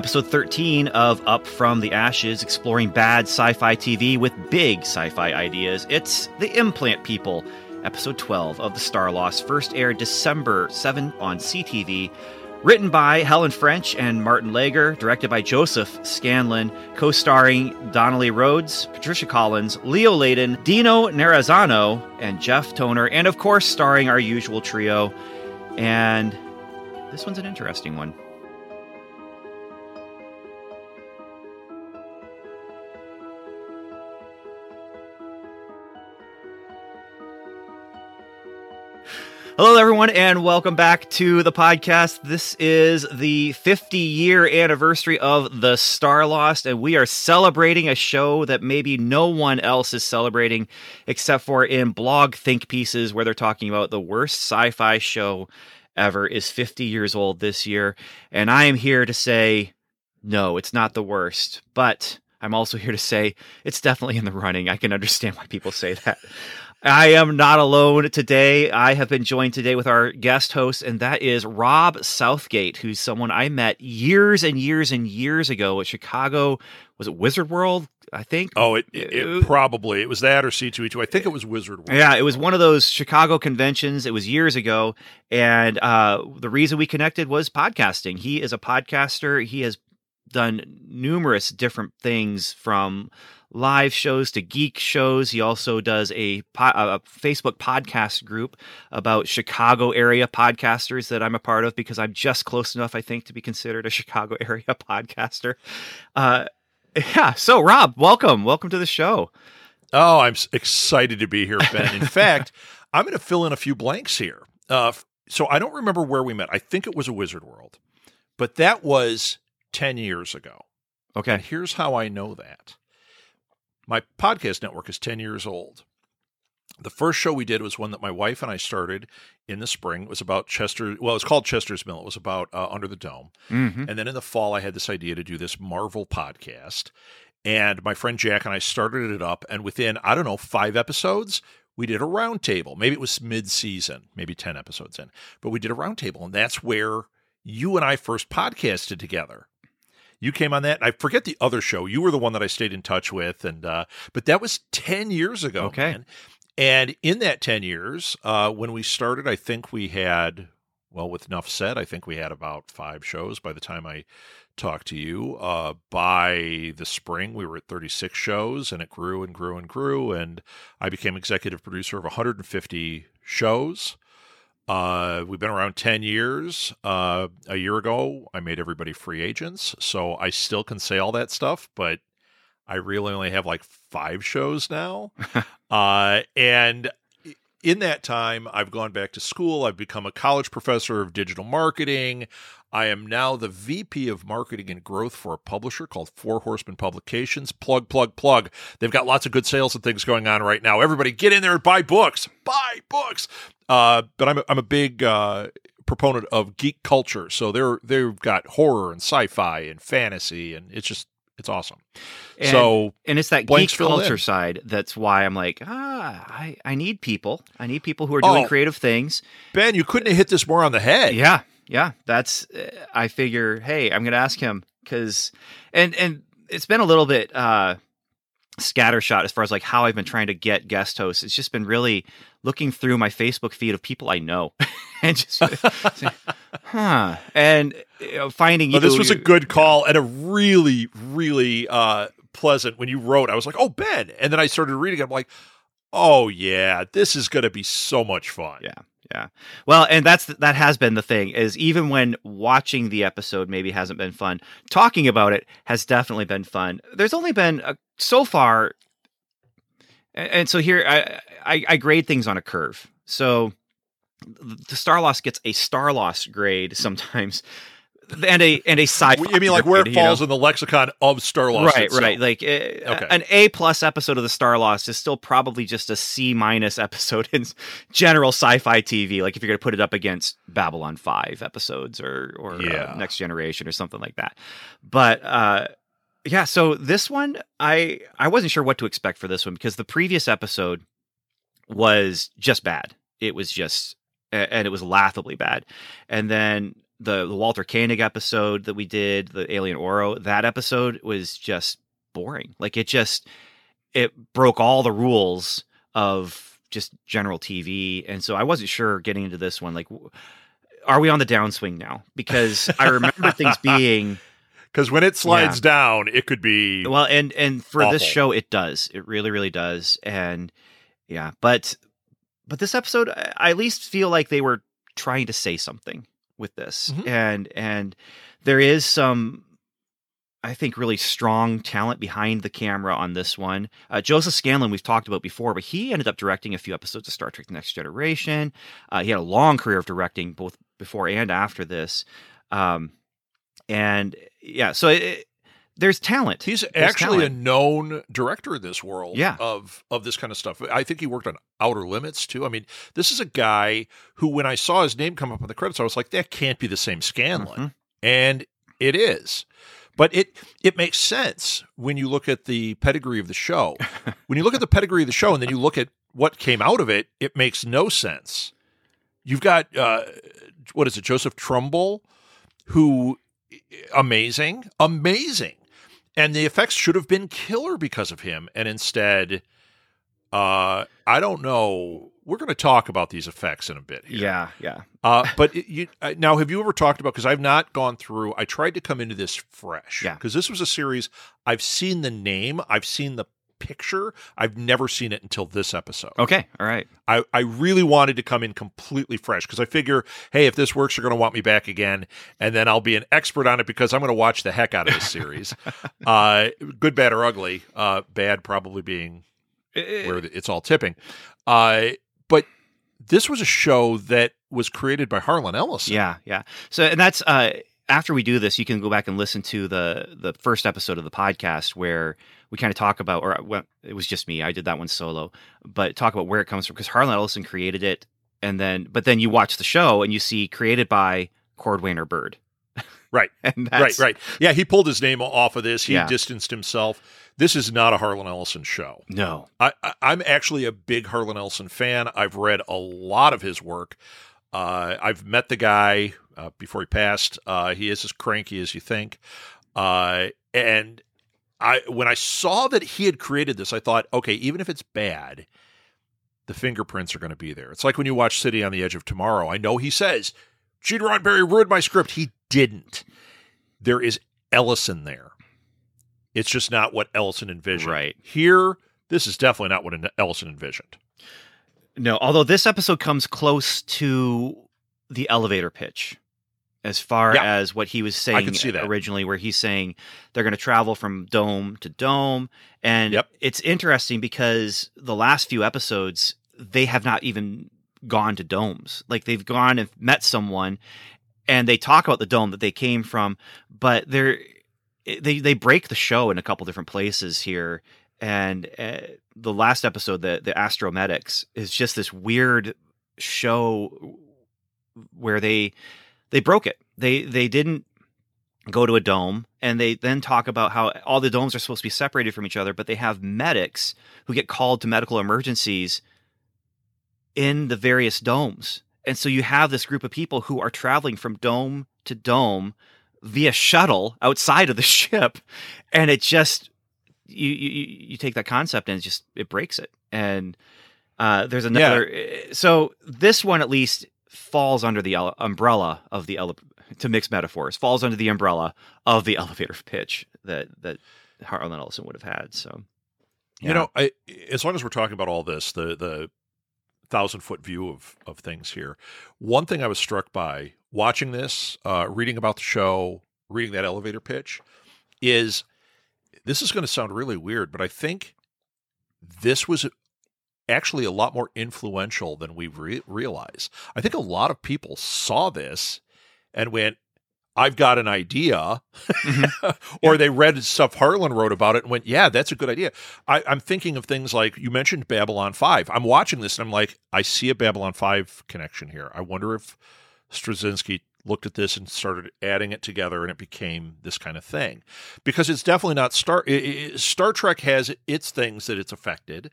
Episode 13 of Up From the Ashes, exploring bad sci fi TV with big sci fi ideas. It's The Implant People, episode 12 of The Starlost, first aired December 7 on CTV. Written by Helen French and Martin Lager, directed by Joseph Scanlan, co starring Donnelly Rhodes, Patricia Collins, Leo Leyden, Dino Narizzano, and Jeff Toner, and of course, starring our usual trio. And this one's an interesting one. Hello, everyone, and welcome back to the podcast. This is the 50 year anniversary of The Starlost, and we are celebrating a show that maybe no one else is celebrating except for in blog think pieces where they're talking about the worst sci fi show ever is 50 years old this year. And I am here to say, no, it's not the worst, but I'm also here to say it's definitely in the running. I can understand why people say that. I am not alone today. I have been joined today with our guest host, and that is Rob Southgate, who's someone I met years and years and years ago at Chicago. Was it Wizard World? I think. Oh, it, it, it probably it was that or C2E2. I think it was Wizard World. Yeah, it was one of those Chicago conventions. It was years ago, and uh, the reason we connected was podcasting. He is a podcaster. He has done numerous different things from live shows to geek shows. He also does a, a, Facebook podcast group about Chicago area podcasters that I'm a part of because I'm just close enough, I think, to be considered a Chicago area podcaster. Uh, yeah. So, Rob, welcome. Welcome to the show. Oh, I'm excited to be here, Ben. In fact, I'm going to fill in a few blanks here. Uh, so, I don't remember where we met. I think it was a Wizard World, but that was 10 years ago. Okay. And here's how I know that my podcast network is 10 years old. The first show we did was one that my wife and I started in the spring. It was about Chester. Well, it's called Chester's Mill. It was about uh, Under the Dome. Mm-hmm. And then in the fall, I had this idea to do this Marvel podcast. And my friend Jack and I started it up. And within, I don't know, five episodes, we did a roundtable. Maybe it was mid season, maybe 10 episodes in, but we did a roundtable. And that's where you and I first podcasted together. You came on that. I forget the other show. You were the one that I stayed in touch with, and uh, but that was ten years ago. Okay. Man. And in that ten years, uh, when we started, I think we had well, with enough said, I think we had about five shows by the time I talked to you. Uh, by the spring, we were at 36 shows, and it grew and grew and grew. And I became executive producer of 150 shows. Uh, we've been around 10 years. Uh, a year ago, I made everybody free agents. So I still can say all that stuff, but I really only have like five shows now. uh, and in that time, I've gone back to school. I've become a college professor of digital marketing. I am now the VP of marketing and growth for a publisher called Four Horsemen Publications. Plug, plug, plug. They've got lots of good sales and things going on right now. Everybody get in there and buy books. Buy books. Uh, but I'm a, I'm a big uh, proponent of geek culture. So they're they've got horror and sci-fi and fantasy, and it's just it's awesome. And, so and it's that geek culture in. side that's why I'm like, ah, I, I need people. I need people who are doing oh, creative things. Ben, you couldn't have hit this more on the head. Yeah, yeah. That's I figure. Hey, I'm going to ask him because and and it's been a little bit uh scattershot as far as like how I've been trying to get guest hosts. It's just been really looking through my Facebook feed of people I know and just huh and know, finding you. this was a good call and a really really uh, pleasant when you wrote. I was like, "Oh, Ben," and then I started reading. It, I'm like, "Oh yeah, this is going to be so much fun." Yeah. Yeah. Well, and that's that has been the thing is even when watching the episode maybe hasn't been fun, talking about it has definitely been fun. There's only been a, so far and so here I, I, I grade things on a curve. So the Starlost gets a Starlost grade sometimes and a and a sci. I mean, like where it falls you know? in the lexicon of Starlost. Right, itself. right. Like uh, okay. an A plus episode of the Starlost is still probably just a C minus episode in general sci-fi TV. Like if you're going to put it up against Babylon Five episodes or or uh, yeah. uh, Next Generation or something like that. But uh, yeah, so this one I I wasn't sure what to expect for this one because the previous episode was just bad. It was just and it was laughably bad. And then the, the Walter Koenig episode that we did, the Alien Oro, that episode was just boring. Like it just it broke all the rules of just general TV, and so I wasn't sure getting into this one. Like, are we on the downswing now? Because I remember things being because when it slides yeah. down, it could be well, and and for awful. this show, it does. It really, really does. And yeah, but but this episode, I at least feel like they were trying to say something with this, mm-hmm. and and there is some. I think really strong talent behind the camera on this one. Uh, Joseph Scanlan, we've talked about before, but he ended up directing a few episodes of Star Trek: The Next Generation. Uh, he had a long career of directing, both before and after this. Um, and yeah, so it, there's talent. He's there's actually talent. a known director in this world yeah. of of this kind of stuff. I think he worked on Outer Limits too. I mean, this is a guy who when I saw his name come up in the credits, I was like, that can't be the same Scanlan. Mm-hmm. And it is. But it it makes sense when you look at the pedigree of the show. when you look at the pedigree of the show and then you look at what came out of it, it makes no sense. You've got uh, what is it, Joseph Trumbull, who amazing, amazing. And the effects should have been killer because of him. And instead, uh, I don't know. We're going to talk about these effects in a bit. Here. Yeah, yeah. uh, but it, you uh, now, have you ever talked about? Because I've not gone through. I tried to come into this fresh. Yeah. Because this was a series. I've seen the name. I've seen the picture. I've never seen it until this episode. Okay, all right. I, I really wanted to come in completely fresh because I figure, hey, if this works, you're going to want me back again, and then I'll be an expert on it because I'm going to watch the heck out of this series. uh, good, bad, or ugly. Uh, bad probably being where it's all tipping. Uh, but this was a show that was created by Harlan Ellison. Yeah, yeah. So, and that's uh, after we do this, you can go back and listen to the the first episode of the podcast where we kind of talk about, or well, it was just me. I did that one solo, but talk about where it comes from because Harlan Ellison created it, and then but then you watch the show and you see created by Cordwainer or Bird. Right, right, right. Yeah, he pulled his name off of this. He Yeah. distanced himself. This is not a Harlan Ellison show. No, I, I, I'm actually a big Harlan Ellison fan. I've read a lot of his work. Uh, I've met the guy uh, before he passed. Uh, he is as cranky as you think. Uh, and I, when I saw that he had created this, I thought, okay, even if it's bad, the fingerprints are going to be there. It's like when you watch City on the Edge of Tomorrow. I know he says Gene Roddenberry ruined my script. He didn't. There is Ellison there. It's just not what Ellison envisioned. Right. Here, this is definitely not what Ellison envisioned. no. Although this episode comes close to the elevator pitch. As far Yeah. as what he was saying can see that. originally, where he's saying they're going to travel from dome to dome. And Yep. it's interesting because the last few episodes, they have not even gone to domes. Like they've gone and met someone and they talk about the dome that they came from, but they're they they break the show in a couple different places here. And uh, the last episode, the the Astromedics, is just this weird show where they they broke it. They they didn't go to a dome and they then talk about how all the domes are supposed to be separated from each other, but they have medics who get called to medical emergencies in the various domes. And so you have this group of people who are traveling from dome to dome via shuttle outside of the ship and it just you you, you take that concept and it just it breaks it. And uh, there's another eh, so this one at least falls under the ele- umbrella of the ele- to mix metaphors falls under the umbrella of the elevator pitch that that Harlan Ellison would have had. So You know, I, as long as we're talking about all this, the the thousand foot view of of things here. One thing I was struck by watching this, uh, reading about the show, reading that elevator pitch, is this is going to sound really weird, but I think this was actually a lot more influential than we re- realize. I think a lot of people saw this and went, "I've got an idea," mm-hmm. or they read stuff Harlan wrote about it and went, "Yeah, that's a good idea." I, I'm thinking of things like you mentioned Babylon Five. I'm watching this and I'm like, I see a Babylon Five connection here. I wonder if Straczynski looked at this and started adding it together and it became this kind of thing because it's definitely not star i- i- star trek has its things that it's affected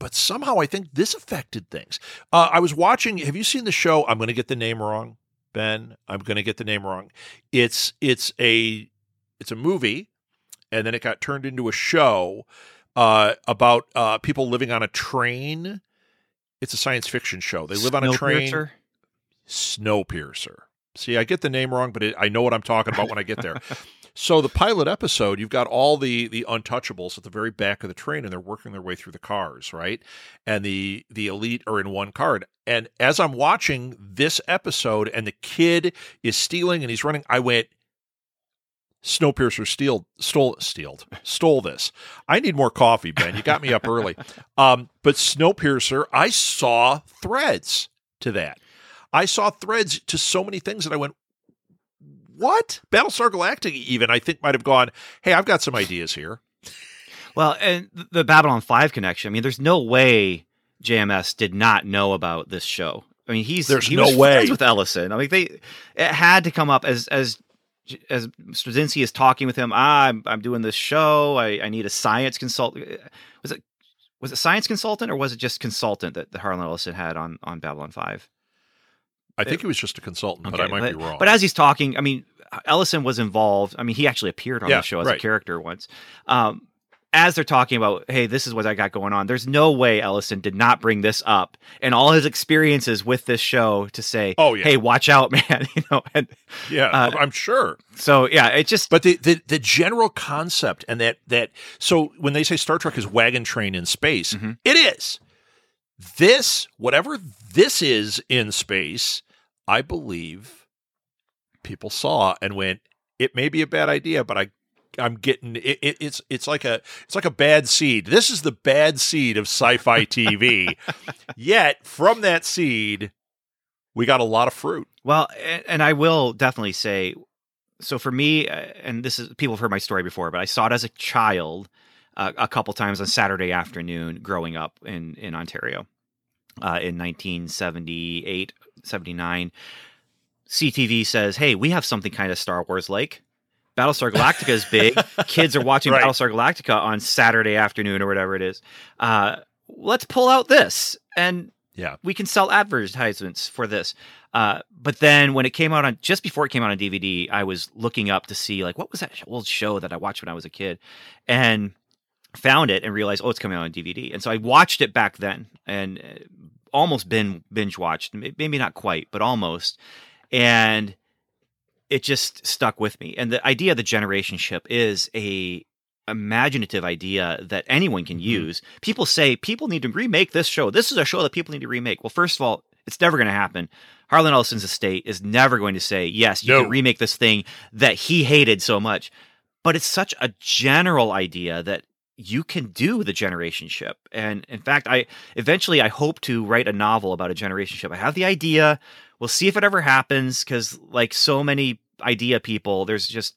but somehow i think this affected things uh, i was watching have you seen the show i'm going to get the name wrong Ben. I'm going to get the name wrong. It's it's a it's a movie, and then it got turned into a show uh, about uh, people living on a train. It's a science fiction show. They live on a train. Snowpiercer? Snowpiercer. See, I get the name wrong, but it, I know what I'm talking about when I get there. so the pilot episode, you've got all the the untouchables at the very back of the train, and they're working their way through the cars, right? And the the elite are in one card. And as I'm watching this episode, and the kid is stealing and he's running, I went. Snowpiercer steal, stole, stealed, stole this. I need more coffee, Ben. You got me up early. Um, but Snowpiercer, I saw threads to that. I saw threads to so many things that I went, what? Battlestar Galactica, even, I think, might have gone, hey, I've got some ideas here. Well, and the Babylon 5 connection, I mean, there's no way JMS did not know about this show. I mean, he's There's he no was way. friends with Ellison. I mean, they it had to come up as as as Straczynski is talking with him. Ah, I'm I'm doing this show. I, I need a science consultant. Was it was it science consultant or was it just consultant that, that Harlan Ellison had on on Babylon Five? I think he was just a consultant, but I might but, be wrong. But as he's talking, I mean, Ellison was involved. I mean, he actually appeared on Yeah, the show as right. a character once. Um, as they're talking about, hey, this is what I got going on. There's no way Ellison did not bring this up and all his experiences with this show to say, Oh, yeah. hey, watch out, man. you know, and yeah, uh, I'm sure. so yeah, it just But the, the the general concept and that that so when they say Star Trek is wagon train in space, Mhm. it is. This whatever this is in space, I believe people saw and went. It may be a bad idea, but I I'm getting it, it, it's it's like a it's like a bad seed. This is the bad seed of sci-fi TV. Yet from that seed, we got a lot of fruit. Well, and, and I will definitely say, so for me, uh, and this is people have heard my story before, but I saw it as a child uh, a couple times on Saturday afternoon growing up in in Ontario uh, in 1978, 79. CTV says, "Hey, we have something kind of Star Wars like." Battlestar Galactica is big. Kids are watching Right. Battlestar Galactica on Saturday afternoon or whatever it is. Uh, let's pull out this and Yeah. we can sell advertisements for this. Uh, but then when it came out on just before it came out on DVD, I was looking up to see like what was that old show that I watched when I was a kid, and found it and realized oh it's coming out on DVD, and so I watched it back then and uh, almost been binge watched, maybe not quite, but almost, and it just stuck with me. And the idea of the generation ship is a imaginative idea that anyone can Mhm. use. People say people need to remake this show. This is a show that people need to remake. Well, first of all, it's never going to happen. Harlan Ellison's estate is never going to say, yes, you No. can remake this thing that he hated so much. But it's such a general idea that you can do the generation ship. And in fact, I eventually I hope to write a novel about a generation ship. I have the idea. We'll see if it ever happens because like so many idea people, there's just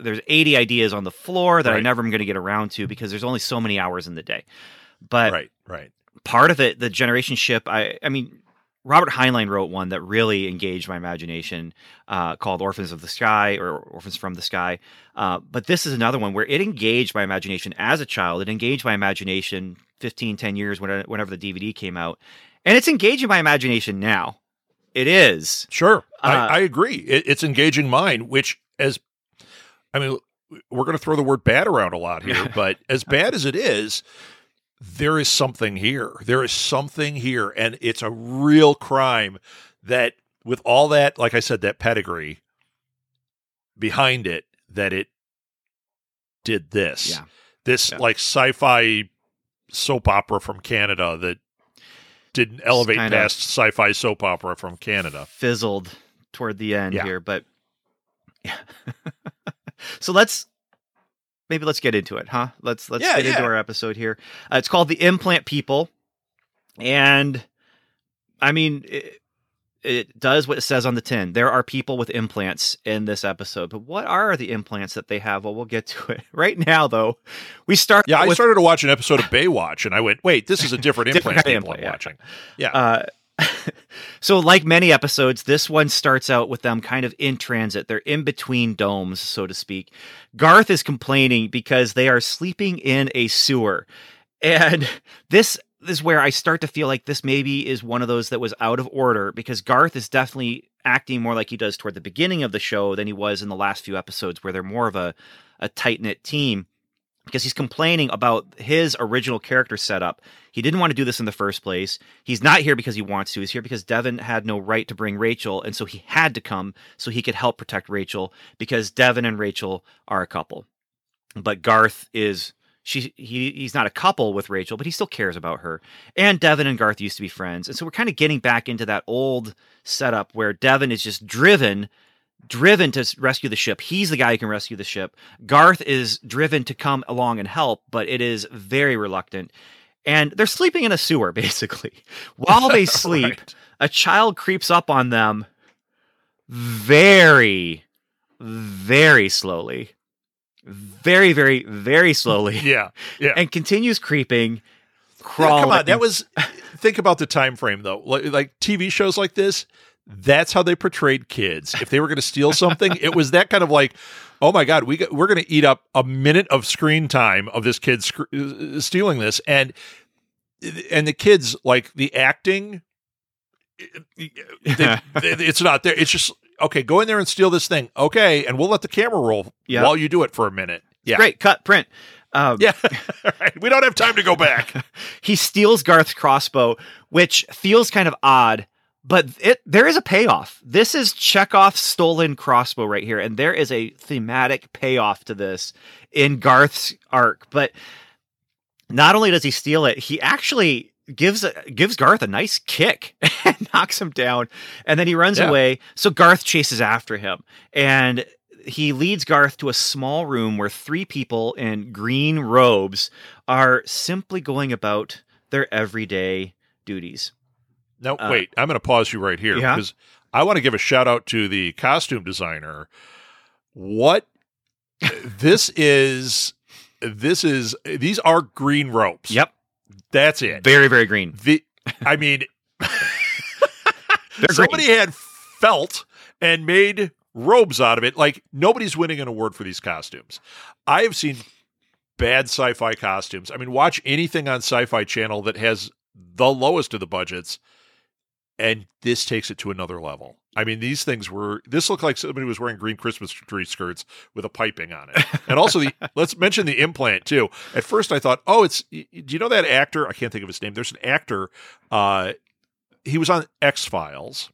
there's 80 ideas on the floor that I never am going to get around to because there's only so many hours in the day. But Right, right. part of it, the generation ship, I I mean, Robert Heinlein wrote one that really engaged my imagination uh, called Orphans of the Sky or Orphans from the Sky. Uh, but this is another one where it engaged my imagination as a child. It engaged my imagination 15, 10 years when, whenever the DVD came out. And it's engaging my imagination now. It is. Sure, Uh, I, I agree. It, it's engaging mine, which as I mean, we're going to throw the word bad around a lot here, but as bad as it is, there is something here. There is something here, and it's a real crime that, with all that, like I said, that pedigree behind it, that it did this. Yeah. This Yeah. like sci-fi soap opera from Canada that didn't elevate past sci-fi soap opera from Canada. fizzled toward the end Yeah. here, but yeah. so let's maybe let's get into it, huh? Let's let's Yeah, get into our episode here. Uh, it's called the Implant People, and I mean it, it does what it says on the tin. There are people with implants in this episode, but what are the implants that they have? Well, we'll get to it right now. Though we start. Yeah, I started to watch an episode of Baywatch, and I went, "Wait, this is a different Different implant people I'm implant, watching." Yeah, Uh, so, like many episodes, this one starts out with them kind of in transit. They're in between domes, so to speak. Garth is complaining because they are sleeping in a sewer. And this is where I start to feel like this maybe is one of those that was out of order because Garth is definitely acting more like he does toward the beginning of the show than he was in the last few episodes, where they're more of a, a tight knit team because he's complaining about his original character setup. He didn't want to do this in the first place. He's not here because he wants to. He's here because Devon had no right to bring Rachel, and so he had to come so he could help protect Rachel because Devon and Rachel are a couple. But Garth is she he he's not a couple with Rachel, but he still cares about her. And Devon and Garth used to be friends. And so we're kind of getting back into that old setup where Devon is just driven driven to rescue the ship. He's the guy who can rescue the ship. Garth is driven to come along and help, but it is very reluctant. And they're sleeping in a sewer, basically. While they sleep, right. a child creeps up on them very, very slowly. Very, very, very slowly. Yeah. Yeah. And continues creeping. Crawling. Yeah, come on. That was think about the time frame though. Like, like TV shows like this, that's how they portrayed kids. If they were going to steal something, it was that kind of like, oh my god, we got, we're going to eat up a minute of screen time of this kid sc- uh, stealing this, and and the kids like the acting. They, they, it's not there. It's just okay. Go in there and steal this thing. Okay, and we'll let the camera roll while you do it for a minute. Yeah, great. Cut print. Um, yeah, right. we don't have time to go back. he steals Garth's crossbow, which feels kind of odd but it there is a payoff. This is Chekhov's stolen crossbow right here, and there is a thematic payoff to this in Garth's arc. But not only does he steal it, he actually gives gives Garth a nice kick and knocks him down, and then he runs yeah. away. So Garth chases after him, and he leads Garth to a small room where three people in green robes are simply going about their everyday duties. No, uh, wait. I'm going to pause you right here yeah? because I want to give a shout out to the costume designer. What this is, this is these are green ropes. Yep, that's it. Very, very green. The, I mean, somebody green. had felt and made robes out of it. Like nobody's winning an award for these costumes. I have seen bad sci-fi costumes. I mean, watch anything on Sci-Fi Channel that has the lowest of the budgets and this takes it to another level. I mean, these things were. This looked like somebody was wearing green Christmas tree skirts with a piping on it, and also the. let's mention the implant too. At first, I thought, oh, it's. Do you know that actor? I can't think of his name. There's an actor. Uh, he was on X Files.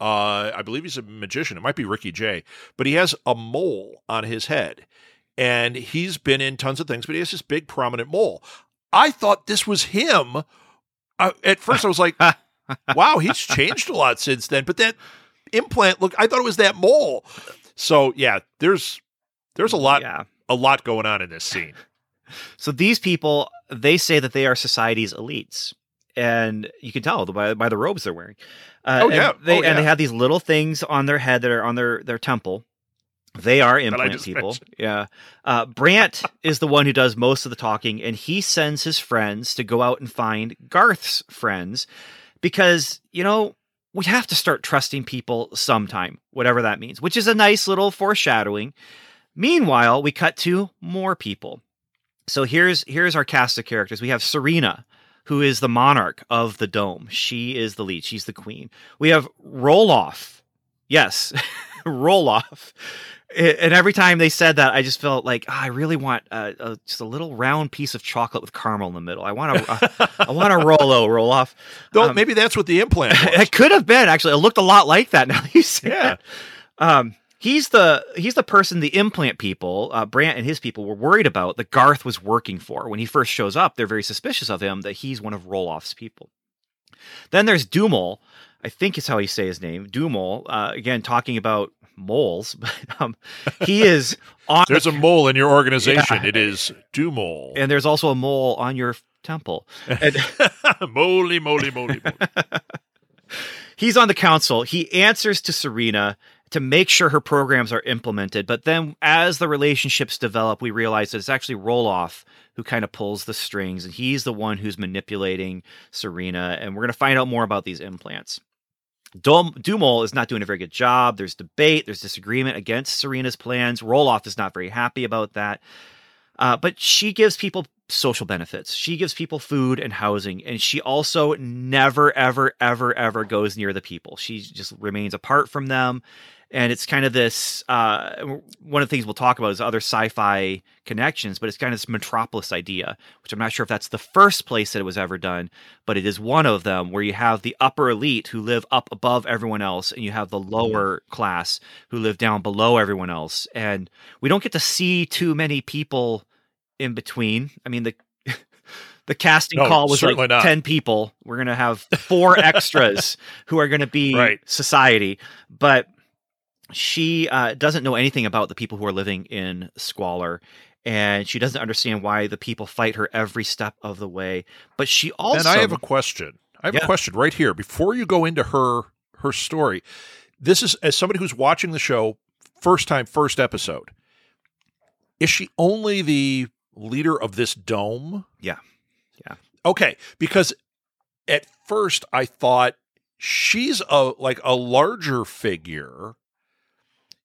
Uh, I believe he's a magician. It might be Ricky Jay, but he has a mole on his head, and he's been in tons of things, but he has this big prominent mole. I thought this was him. Uh, at first, I was like. wow, he's changed a lot since then. But that implant, look, I thought it was that mole. So yeah, there's there's a lot yeah. a lot going on in this scene. So these people, they say that they are society's elites, and you can tell by by the robes they're wearing. Uh, oh yeah, and they oh, yeah. and they have these little things on their head that are on their their temple. They are implant people. Mentioned. Yeah. Uh, Brant is the one who does most of the talking, and he sends his friends to go out and find Garth's friends because, you know, we have to start trusting people sometime, whatever that means, which is a nice little foreshadowing. Meanwhile, we cut to more people. So here's here's our cast of characters. We have Serena, who is the monarch of the dome. She is the lead. She's the queen. We have Roloff. Yes, Roloff and every time they said that, I just felt like oh, I really want uh, a, just a little round piece of chocolate with caramel in the middle. I want a, I want a Rolo roll off. Though um, maybe that's what the implant. Was. It could have been actually. It looked a lot like that. Now you say yeah. Um, he's the he's the person the implant people, uh, Brant and his people were worried about that Garth was working for. When he first shows up, they're very suspicious of him that he's one of Roloff's people. Then there's Dumol, I think is how you say his name, Dumol. Uh, again, talking about moles, but um, he is on. there's the, a mole in your organization. Yeah. It is Dumol, and there's also a mole on your temple. And, moly, moly, moly, moly. He's on the council. He answers to Serena to make sure her programs are implemented. But then, as the relationships develop, we realize that it's actually Roloff who kind of pulls the strings, and he's the one who's manipulating Serena. And we're going to find out more about these implants. Dum- Dumol is not doing a very good job. There's debate, there's disagreement against Serena's plans. Roloff is not very happy about that. Uh, but she gives people social benefits. She gives people food and housing, and she also never, ever, ever, ever goes near the people. She just remains apart from them. And it's kind of this uh, one of the things we'll talk about is other sci fi connections, but it's kind of this metropolis idea, which I'm not sure if that's the first place that it was ever done, but it is one of them where you have the upper elite who live up above everyone else, and you have the lower class who live down below everyone else. And we don't get to see too many people in between. I mean, the the casting No, call was like not. 10 people. We're going to have four extras who are going to be Right. society. But she uh, doesn't know anything about the people who are living in squalor. And she doesn't understand why the people fight her every step of the way. But she also. and I have a question. I have Yeah. a question right here before you go into her her story. This is as somebody who's watching the show first time, first episode. Is she only the leader of this dome? Yeah. Yeah. Okay, because at first I thought she's a like a larger figure.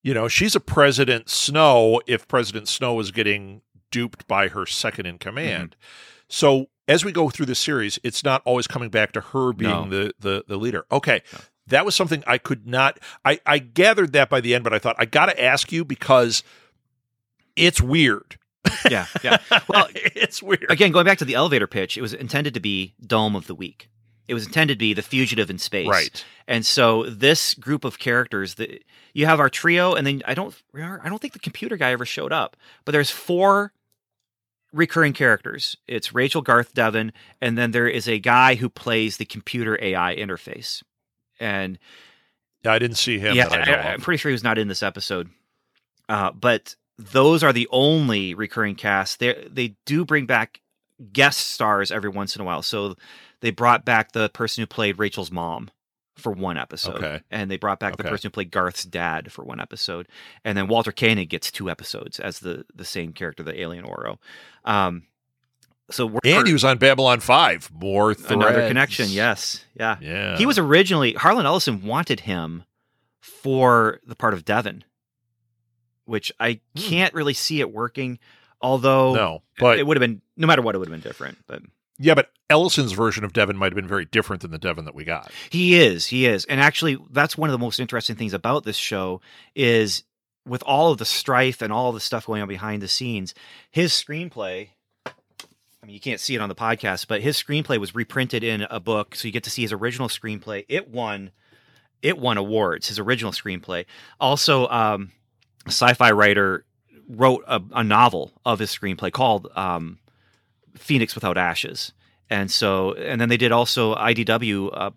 You know, she's a President Snow if President Snow is getting duped by her second in command. Mm-hmm. So as we go through the series, it's not always coming back to her being No. the, the the leader. Okay. No. That was something I could not I, I gathered that by the end, but I thought I gotta ask you because it's weird. yeah. Yeah. Well, it's weird. again, going back to the elevator pitch, it was intended to be Dome of the Week. It was intended to be the fugitive in space. Right. And so this group of characters that you have our trio, and then I don't I don't think the computer guy ever showed up, but there's four recurring characters. It's Rachel Garth Devon, and then there is a guy who plays the computer AI interface. And I didn't see him. yeah, I, I'm pretty sure he was not in this episode. Uh, but those are the only recurring cast. They they do bring back guest stars every once in a while. So they brought back the person who played Rachel's mom for one episode, Okay. and they brought back the person who played Garth's dad for one episode, and then Walter Koenig gets two episodes as the the same character, the alien Oro. Um, so we're And he was on Babylon 5. More threads. another connection. Yes, yeah. Yeah. He was originally Harlan Ellison wanted him for the part of Devon, which I Hmm. can't really see it working. Although No, but it would have been no matter what, it would have been different. But yeah, but Ellison's version of Devon might have been very different than the Devon that we got. he is, he is, and actually, that's one of the most interesting things about this show is with all of the strife and all the stuff going on behind the scenes, his screenplay. I mean, you can't see it on the podcast, but his screenplay was reprinted in a book, so you get to see his original screenplay. It won, it won awards. His original screenplay. Also, um, sci-fi writer wrote a, a novel of his screenplay called um, Phoenix Without Ashes, and so, and then they did also IDW uh,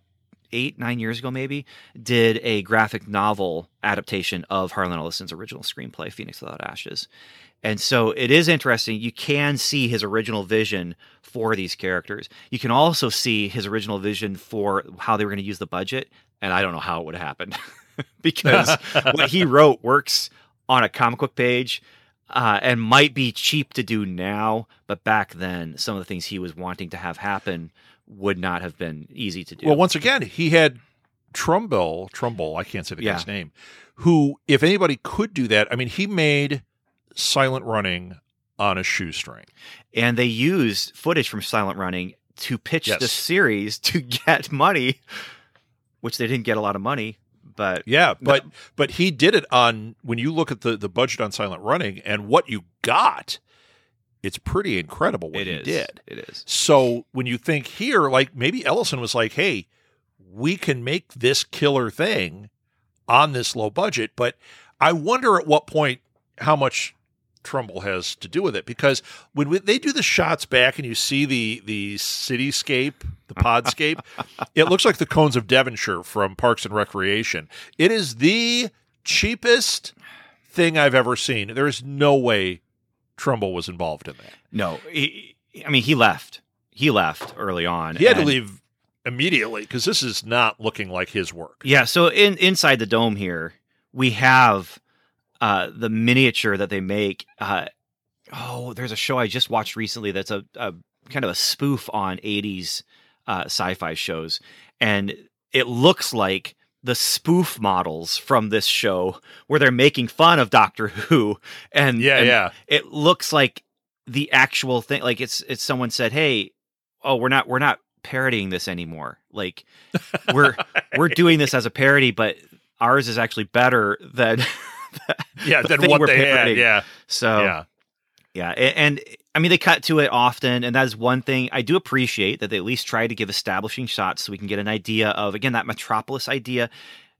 eight nine years ago maybe did a graphic novel adaptation of Harlan Ellison's original screenplay Phoenix Without Ashes. And so it is interesting. You can see his original vision for these characters. You can also see his original vision for how they were going to use the budget. And I don't know how it would have happened because what he wrote works on a comic book page uh, and might be cheap to do now. But back then, some of the things he was wanting to have happen would not have been easy to do. Well, once again, he had Trumbull, Trumbull, I can't say the Yeah. guy's name, who, if anybody could do that, I mean, he made silent running on a shoestring. and they used footage from Silent Running to pitch Yes. this series to get money, which they didn't get a lot of money, but Yeah, but but he did it on when you look at the the budget on silent running and what you got, it's pretty incredible what it he is. did. It is. So when you think here, like maybe Ellison was like, "Hey, we can make this killer thing on this low budget," but I wonder at what point how much Trumbull has to do with it because when we, they do the shots back and you see the the cityscape, the podscape, it looks like the cones of Devonshire from Parks and Recreation. It is the cheapest thing I've ever seen. There is no way Trumbull was involved in that. No, he, I mean he left. He left early on. He had to leave immediately because this is not looking like his work. Yeah, so in inside the dome here, we have uh, the miniature that they make. Uh, oh, there's a show I just watched recently that's a, a kind of a spoof on '80s uh, sci-fi shows, and it looks like the spoof models from this show where they're making fun of Doctor Who, and Yeah, and yeah. it looks like the actual thing. Like it's it's someone said, "Hey, oh, we're not we're not parodying this anymore. Like we're we're doing this as a parody, but ours is actually better than yeah the than what they had. Yeah, so yeah. yeah, a- and, I mean they cut to it often, and that is one thing I do appreciate that they at least try to give establishing shots so we can get an idea of again that Metropolis idea.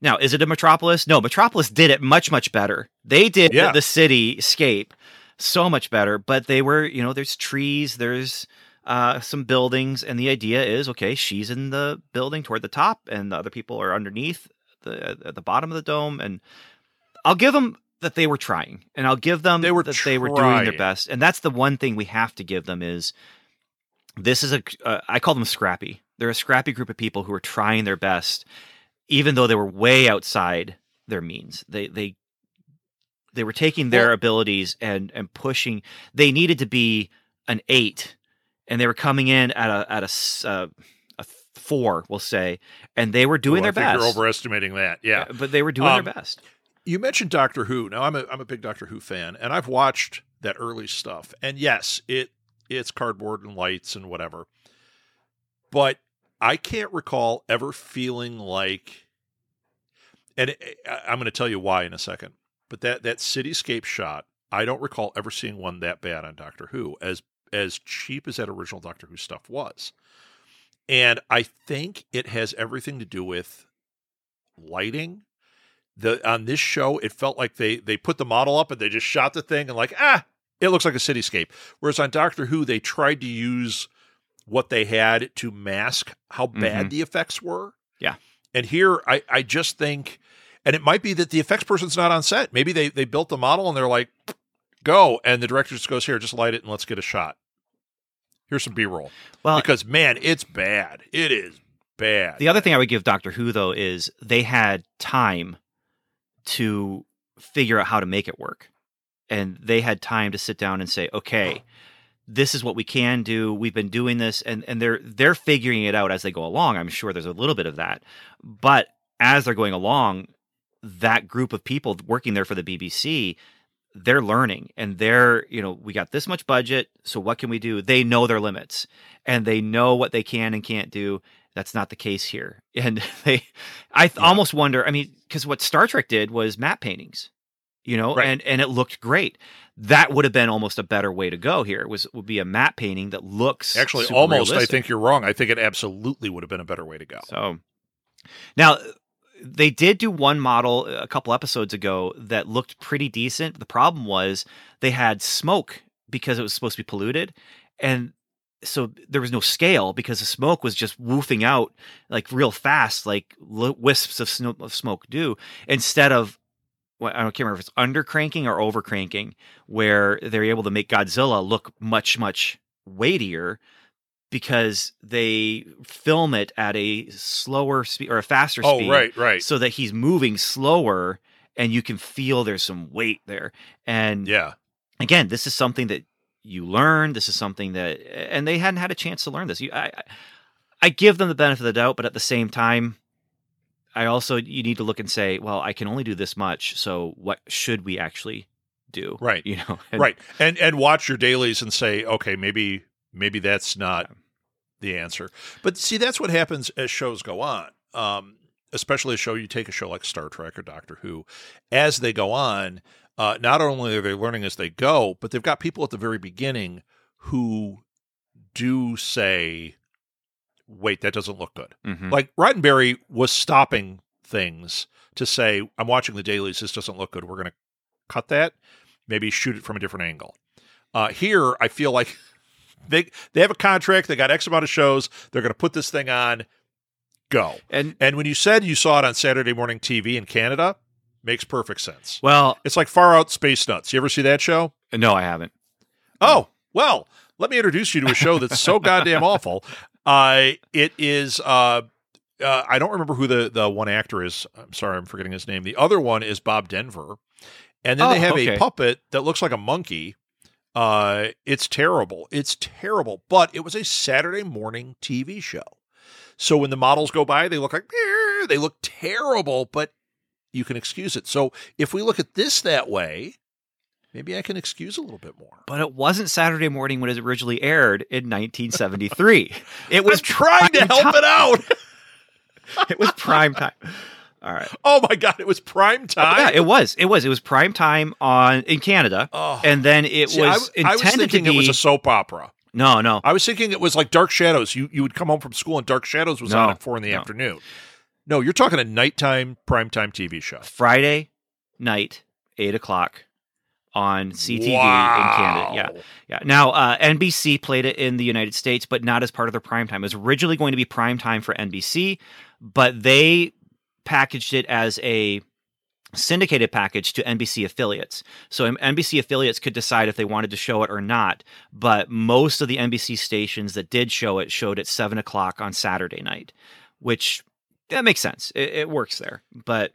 Now, is it a Metropolis? No, Metropolis did it much much better. They did Yeah. the, the cityscape so much better, but they were you know there's trees, there's uh, some buildings, and the idea is okay, she's in the building toward the top, and the other people are underneath the at the bottom of the dome, and I'll give them that they were trying, and I'll give them They were that they were doing their best, and that's the one thing we have to give them is this is a uh, I call them scrappy. They're a scrappy group of people who are trying their best, even though they were way outside their means. They they they were taking their Well- abilities and and pushing. They needed to be an eight, and they were coming in at a at a uh, a four, we'll say, and they were doing Oh, I their think best. You're overestimating that. Yeah. Uh, but they were doing Um, their best. You mentioned Doctor Who. Now I'm a I'm a big Doctor Who fan, and I've watched that early stuff. And yes, it it's cardboard and lights and whatever. But I can't recall ever feeling like, and it, I'm going to tell you why in a second. But that that cityscape shot, I don't recall ever seeing one that bad on Doctor Who. As as cheap as that original Doctor Who stuff was, and I think it has everything to do with lighting the on this show it felt like they they put the model up and they just shot the thing and like ah it looks like a cityscape. Whereas on doctor who they tried to use what they had to mask how bad Mhm. the effects were. Yeah. and here i i just think and it might be that the effects person's not on set. Maybe they they built the model and they're like go. And the director just goes here just light it and let's get a shot. Here's some b-roll. Well, because man it's bad. It is bad. The other thing I would give Doctor Who though is they had time to figure out how to make it work. And they had time to sit down and say, "Okay, this is what we can do. We've been doing this." And and they're they're figuring it out as they go along. I'm sure there's a little bit of that. But as they're going along, that group of people working there for the BBC, they're learning and they're, you know, we got this much budget, so what can we do? They know their limits and they know what they can and can't do that's not the case here. And they i th- Yeah. almost wonder i mean because what star trek did was matte paintings you know Right. and and it looked great. That would have been almost a better way to go here was would be a matte painting that looks actually almost i think you're wrong. I think it absolutely would have been a better way to go. So now they did do one model a couple episodes ago that looked pretty decent. The problem was they had smoke because it was supposed to be polluted and so there was no scale because the smoke was just woofing out like real fast like li- wisps of, sno- of smoke do instead of well, I don't remember if it's under cranking or over cranking, where they're able to make Godzilla look much much weightier because they film it at a slower speed or a faster oh speed, right right so that he's moving slower and you can feel there's some weight there. And yeah again, this is something that you learn. This is something that, and they hadn't had a chance to learn this. You, I, I- I give them the benefit of the doubt, but at the same time, I also you need to look and say, well, I can only do this much. So what should we actually do? Right. You know. And- right and and watch your dailies and say okay maybe maybe that's not the answer but see that's what happens as shows go on um especially a show you take a show like star trek or doctor who as they go on uh not only are they learning as they go but they've got people at the very beginning who do say wait that doesn't look good Mhm. like Roddenberry was stopping things to say, I'm watching the dailies, this doesn't look good. We're going to cut that, maybe shoot it from a different angle. Uh, here, I feel like they they have a contract, they got X amount of shows, they're going to put this thing on, go. and And when you said you saw it on Saturday morning TV in Canada, makes perfect sense. well, It's like Far Out Space Nuts. You ever see that show? no, I haven't. Oh, well, let me introduce you to a show that's so goddamn awful. Uh, it is. Uh, uh, I don't remember who the the one actor is. I'm sorry, I'm forgetting his name. The other one is Bob Denver, and then Oh, they have okay. a puppet that looks like a monkey. Uh, it's terrible. It's terrible. But it was a Saturday morning TV show, so when the models go by, they look like they look terrible, but you can excuse it. So if we look at this that way, maybe I can excuse a little bit more. But it wasn't Saturday morning when it originally aired in 1973. it was trying to help time. it out. It was prime time. All right. Oh my god, it was prime oh, time. Yeah, it was. It was. It was prime time on in Canada, oh. and then it See, I, was I intended was thinking to be. it was a soap opera. no, no, I was thinking it was like Dark Shadows. You you would come home from school and Dark Shadows was No, on at four in the no. afternoon. No, you're talking a nighttime primetime TV show. Friday night, eight o'clock on CTV wow. in Canada. Yeah, yeah. Now uh, NBC played it in the United States, but not as part of their prime time. It was originally going to be prime time for NBC, but they packaged it as a syndicated package to NBC affiliates. So NBC affiliates could decide if they wanted to show it or not. But most of the NBC stations that did show it showed it seven o'clock on Saturday night, which that makes sense. It, it works there. But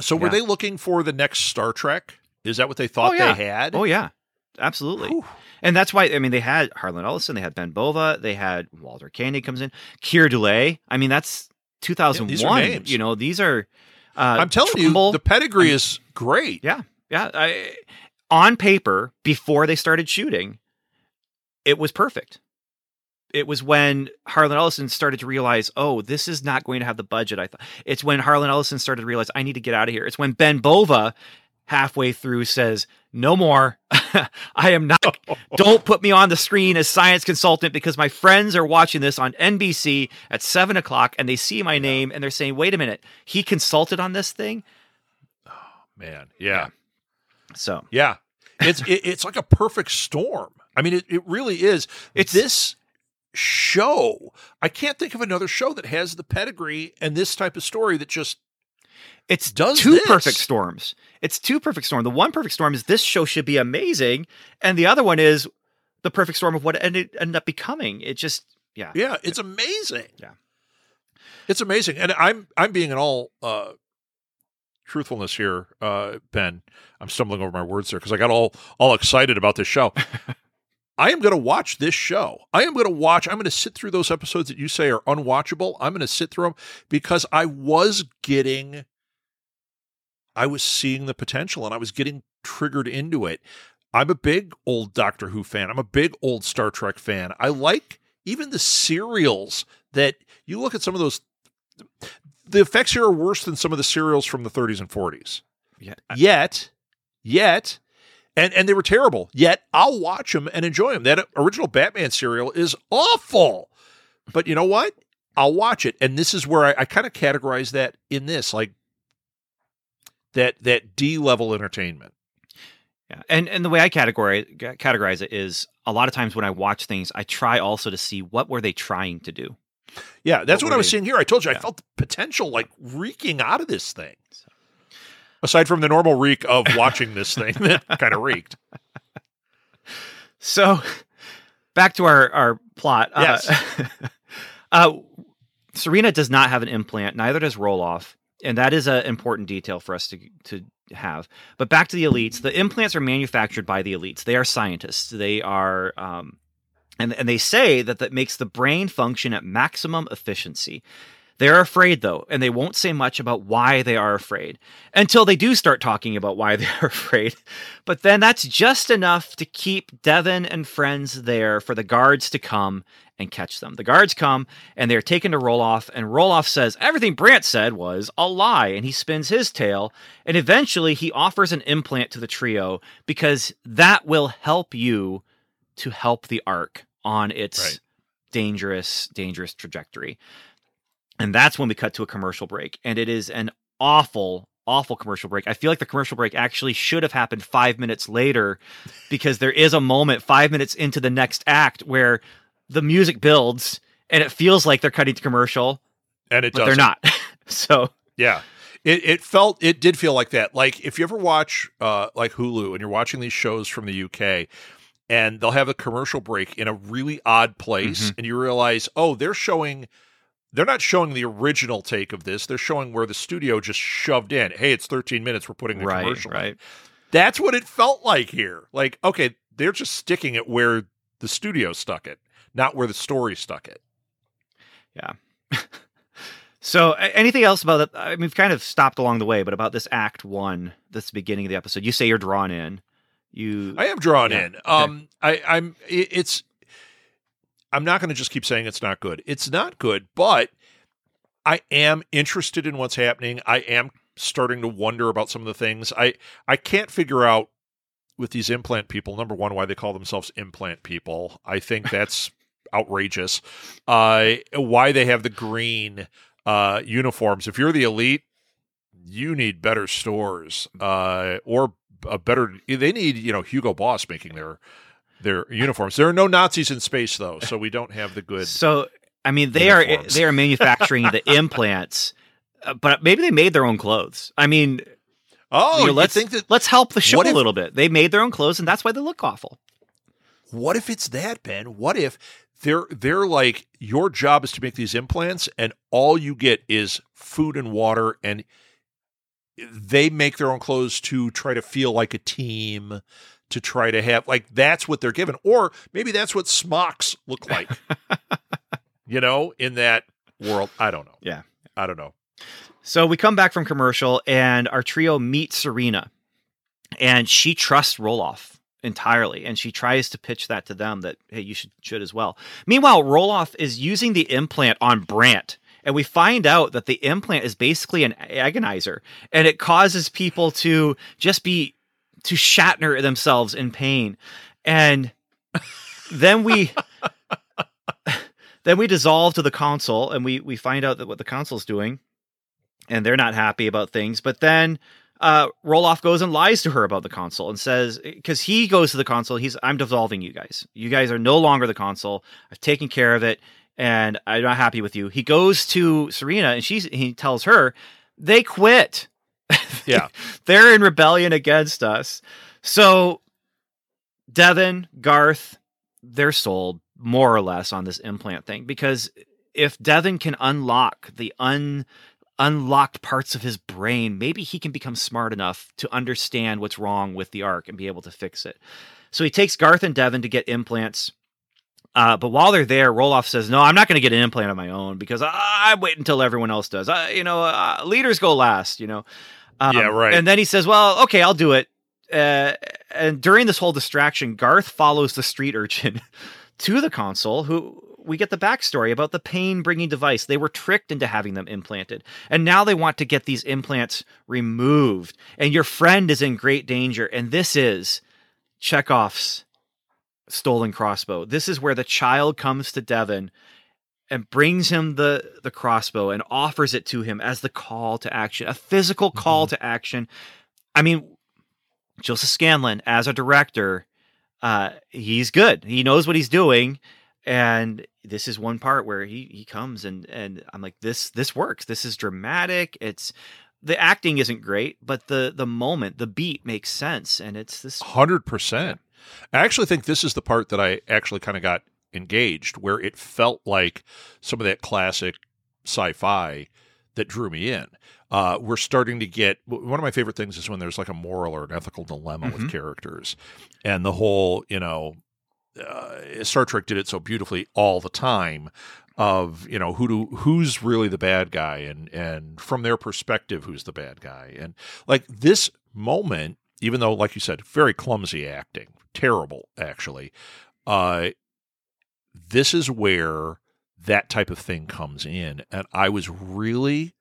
So were Yeah. they looking for the next Star Trek? Is that what they thought Oh, yeah. they had? oh yeah, absolutely. Whew. And that's why I mean they had Harlan Ellison, they had Ben Bova, they had Walter Koenig comes in, Keir Dullea. I mean that's 2001. names. You know these are. Uh, I'm telling Trumbull. you, the pedigree is great. Yeah, yeah. I, on paper, before they started shooting, it was perfect. It was when Harlan Ellison started to realize, oh, this is not going to have the budget. I thought it's when Harlan Ellison started to realize I need to get out of here. It's when Ben Bova, halfway through, says, "No more. I am not. Don't put me on the screen as science consultant because my friends are watching this on NBC at seven o'clock and they see my name and they're saying, wait a minute, he consulted on this thing." Oh, man, yeah. So Yeah. It's it, it's like a perfect storm. I mean, it, it really is. It's- this show. I can't think of another show that has the pedigree and this type of story that just It's Does two this. perfect storms. It's two perfect storm. The one perfect storm is this show should be amazing, and the other one is the perfect storm of what it ended, ended up becoming. It just yeah. yeah, it's amazing. Yeah. It's amazing. And I'm I'm being in all uh truthfulness here, uh Ben. I'm stumbling over my words there because I got all all excited about this show. I am going to watch this show. I am going to watch. I'm going to sit through those episodes that you say are unwatchable. I'm going to sit through them because I was getting, I was seeing the potential and I was getting triggered into it. I'm a big old Doctor Who fan. I'm a big old Star Trek fan. I like even the serials that you look at some of those. The effects here are worse than some of the serials from the 30s and 40s Yeah. yet yet and and they were terrible. Yet i'll watch them and enjoy them that original batman serial is awful. But you know what? I'll watch it. And this is where i, I kind of categorize that in this like that that d level entertainment. Yeah. And and the way I categorize categorize it is a lot of times when I watch things, I try also to see what were they trying to do. yeah that's What what, i was they- seeing here. I told you Yeah. i felt the potential like reeking out of this thing. So- aside from the normal reek of watching this thing that kind of reeked So back to our our plot. Yes. Uh, uh, Serena does not have an implant. Neither does Roloff, and that is an important detail for us to to have. But back to the elites. The implants are manufactured by the elites. They are scientists. They are. Um, and, and they say that that makes the brain function at maximum efficiency. They're afraid though, and they won't say much about why they are afraid until they do start talking about why they are afraid. But then that's just enough to keep Devon and friends there for the guards to come and catch them. The guards come and they're taken to Roloff, and Roloff says everything Brant said was a lie, and he spins his tale. And eventually he offers an implant to the trio because that will help you to help the arc on its Right. dangerous, dangerous trajectory. And that's when we cut to a commercial break. And it is an awful, awful commercial break. I feel like the commercial break actually should have happened five minutes later because there is a moment five minutes into the next act where the music builds and it feels like they're cutting to commercial, and it but does they're not. so Yeah. It it felt it did feel like that. Like if you ever watch uh like Hulu and you're watching these shows from the UK and they'll have a commercial break in a really odd place and you realize, "Oh, they're showing they're not showing the original take of this. They're showing where the studio just shoved in. Hey, it's 13 minutes. We're putting the right, commercial. in." right. That's what it felt like here. Like, okay, they're just sticking it where the studio stuck it, not where the story stuck it. Yeah. so, anything else about that? I mean, we've kind of stopped along the way, but about this Act One, this beginning of the episode, you say you're drawn in. You, I am drawn Yeah, in. Um, I, I'm. it- It's. I'm not going to just keep saying it's not good. It's not good, but I am interested in what's happening. I am starting to wonder about some of the things. I I can't figure out with these implant people. Number one, why they call themselves implant people. I think that's outrageous. Uh, why they have the green uh, uniforms? If you're the elite, you need better stores uh, or a better. They need you know Hugo Boss making their their uniforms. There are no Nazis in space though, so we don't have the good. So, I mean, they are they are manufacturing the implants, uh, but maybe they made their own clothes. I mean, Oh, you know, let's think that? let's help the show what a little bit. They made their own clothes, and that's why they look awful. What if it's that, Ben? What if they're they're like your job is to make these implants, and all you get is food and water, and they make their own clothes to try to feel like a team, to try to have like that's what they're given, or maybe that's what smocks look like. you know, in that world, I don't know. Yeah. I don't know. So we come back from commercial, and our trio meet Serena, and she trusts Roloff entirely, and she tries to pitch that to them that hey, you should should as well. Meanwhile, Roloff is using the implant on Brant. And we find out that the implant is basically an agonizer, and it causes people to just be to Shatner themselves in pain. And then we then we dissolve to the console, and we we find out that what the console's doing and they're not happy about things. But then uh, Roloff goes and lies to her about the console and says, because he goes to the console, he's, I'm dissolving you guys. You guys are no longer the console. I've taken care of it, and I'm not happy with you. He goes to Serena, and she's he tells her they quit. Yeah. they're in rebellion against us. So Devin, Garth, they're sold more or less on this implant thing because if Devin can unlock the un unlocked parts of his brain, maybe he can become smart enough to understand what's wrong with the arc and be able to fix it. So he takes Garth and Devin to get implants. Uh, but while they're there, Roloff says, "No, I'm not going to get an implant of my own because I, I wait until everyone else does. I, you know, uh, leaders go last. You know." Um, Yeah, right. And then he says, "Well, okay, I'll do it." Uh, and during this whole distraction, Garth follows the street urchin to the console, who we get the backstory about the pain bringing device. They were tricked into having them implanted, and now they want to get these implants removed. And your friend is in great danger. And this is Chekhov's stolen crossbow. This is where the child comes to Devon and brings him the the crossbow and offers it to him as the call to action, a physical call to action. I mean, Joseph Scanlan as a director, uh, he's good. He knows what he's doing, and this is one part where he he comes and and I'm like, this this works. This is dramatic. It's the acting isn't great, but the the moment, the beat makes sense, and it's this. Hundred percent. I actually think this is the part that I actually kind of got engaged, where it felt like some of that classic sci-fi that drew me in. Uh, we're starting to get one of my favorite things is when there's like a moral or an ethical dilemma Mhm. with characters, and the whole you know uh, Star Trek did it so beautifully all the time of you know who do who's really the bad guy and and from their perspective who's the bad guy and like this moment even though like you said very clumsy acting terrible actually uh this is where that type of thing comes in and i was really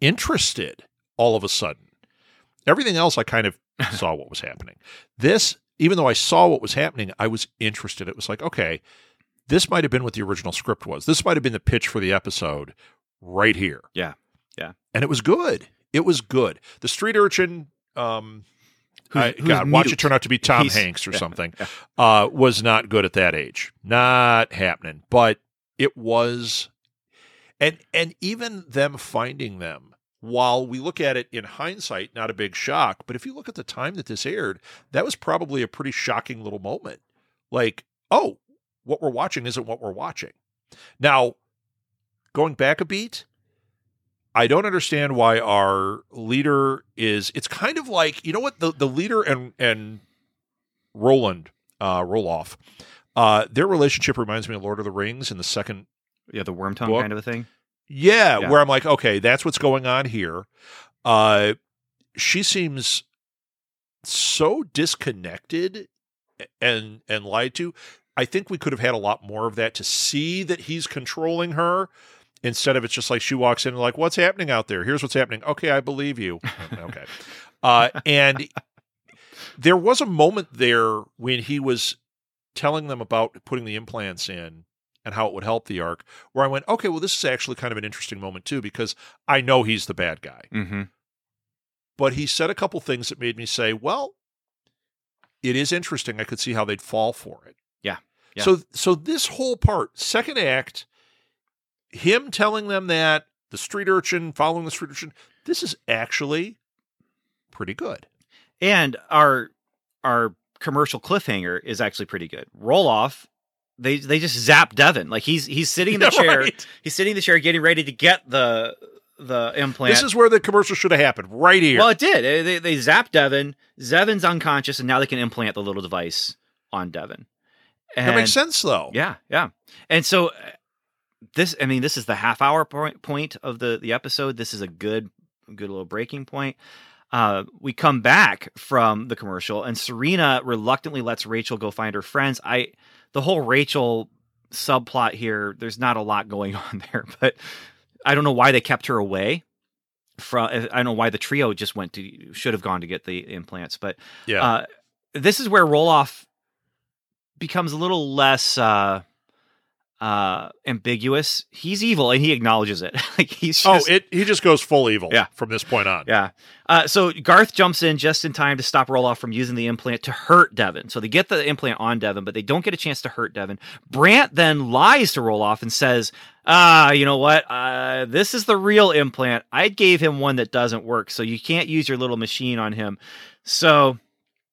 interested all of a sudden. Everything else i kind of saw what was happening. This even though i saw what was happening i was interested. It was like okay this might have been what the original script was. This might have been the pitch for the episode right here. Yeah. Yeah. and it was good. It was good. The street urchin um Who's- I, who's God, watch it turn out to be Tom He's- Hanks or yeah, something. Uh, was not good at that age. Not happening. But it was, and and even them finding them. While we look at it in hindsight, not a big shock. But if you look at the time that this aired, that was probably a pretty shocking little moment. Like, oh, what we're watching isn't what we're watching. Now, going back a beat, I don't understand why our leader is. It's kind of like you know what the the leader and and Roland uh, Roloff. Uh, their relationship reminds me of Lord of the Rings in the second. Yeah, the Wormtongue Book. kind of a thing. Yeah, Yeah. where I'm like, okay, that's what's going on here. Uh, she seems so disconnected and and lied to. I think we could have had a lot more of that to see that he's controlling her instead of it's just like she walks in and like, what's happening out there? Here's what's happening. Okay, I believe you. okay. Uh, and there was a moment there when he was telling them about putting the implants in and how it would help the arc, where I went, okay, well, this is actually kind of an interesting moment too, because I know he's the bad guy. Mm-hmm. But he said a couple things that made me say, well, it is interesting. I could see how they'd fall for it. Yeah. yeah. So so this whole part, second act, him telling them that the street urchin following the street urchin, this is actually pretty good. And our our commercial cliffhanger is actually pretty good. Roloff. They they just zap Devin. Like he's he's sitting in the Yeah, chair. right. He's sitting in the chair getting ready to get the the implant. This is where the commercial should have happened, right here. Well, it did. They, they, they zap Devin. Devin's unconscious, and now they can implant the little device on Devin. And that makes sense though. Yeah, yeah. And so this, I mean, this is the half hour point point of the the episode. This is a good good little breaking point. Uh, we come back from the commercial, and Serena reluctantly lets Rachel go find her friends. I the whole Rachel subplot here. There's not a lot going on there, but I don't know why they kept her away. From I don't know why the trio just went to should have gone to get the implants, but Yeah. uh, this is where Roloff becomes a little less uh, uh, ambiguous. He's evil, and he acknowledges it. like he's oh, it he just goes full evil Yeah. from this point on. yeah. Uh, so Garth jumps in just in time to stop Roloff from using the implant to hurt Devin. So they get the implant on Devin, but they don't get a chance to hurt Devin. Brant then lies to Roloff and says, "Ah, you know what? Uh, this is the real implant. I gave him one that doesn't work, so you can't use your little machine on him." So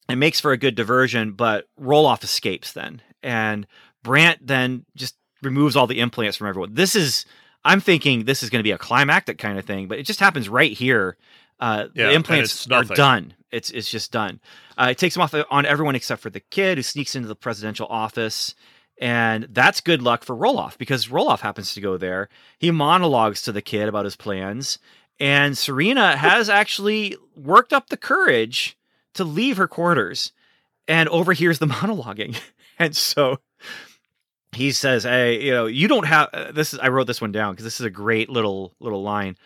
it makes for a good diversion, but Roloff escapes then, and Brant then just removes all the implants from everyone. This is. I'm thinking this is going to be a climactic kind of thing, but it just happens right here. Uh, Yeah, the implants are done. It's it's just done. Uh, it takes them off on everyone except for the kid who sneaks into the presidential office, and that's good luck for Roloff because Roloff happens to go there. He monologues to the kid about his plans, and Serena has actually worked up the courage to leave her quarters and overhears the monologuing, and so he says, "Hey, you know, you don't have uh, this." Is I wrote this one down because this is a great little little line.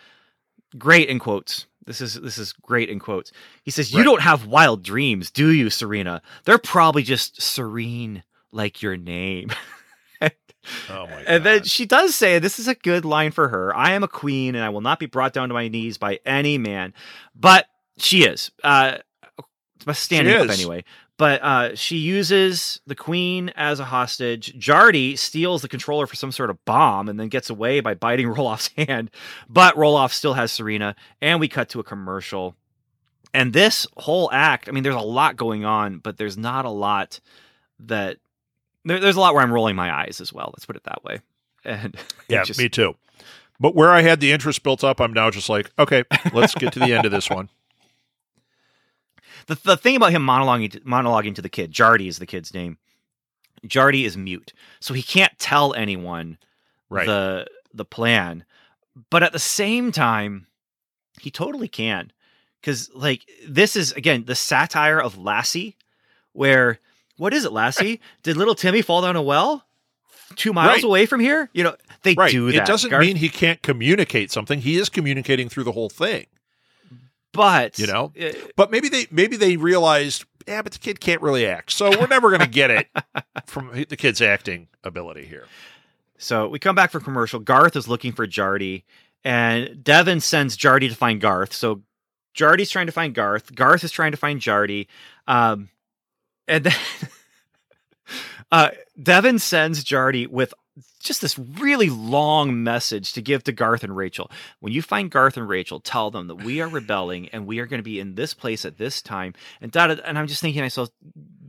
Great in quotes. This is this is great in quotes. He says, "You don't have wild dreams, do you, Serena? They're probably just serene, like your name." Oh my god. And then she does say, "This is a good line for her. I am a queen, and I will not be brought down to my knees by any man." But she is. Uh, standing up anyway. But uh, she uses the queen as a hostage. Jardy steals the controller for some sort of bomb and then gets away by biting Roloff's hand. But Roloff still has Serena, and we cut to a commercial. And this whole act, I mean, there's a lot going on, but there's not a lot that there, there's a lot where I'm rolling my eyes as well. Let's put it that way. And yeah, just- me too. But where I had the interest built up, I'm now just like, okay, let's get to the end of this one. The, the thing about him monologuing to, monologuing to the kid, Jardy is the kid's name. Jardy is mute, so he can't tell anyone Right. the the plan. But at the same time, he totally can, because like this is again the satire of Lassie, where what is it, Lassie? Did little Timmy fall down a well two miles Right. away from here? You know they right. do that. It doesn't Garth- mean he can't communicate something. He is communicating through the whole thing. But You know? uh, But maybe they maybe they realized, yeah, but the kid can't really act. So we're never going to get it from the kid's acting ability here. So we come back from commercial. Garth is looking for Jardy, and Devin sends Jardy to find Garth. So Jardy's trying to find Garth. Garth is trying to find Jardy. Um, and then uh, Devin sends Jardy with just this really long message to give to Garth and Rachel. When you find Garth and Rachel, tell them that we are rebelling and we are going to be in this place at this time. And da, da- and I'm just thinking to myself,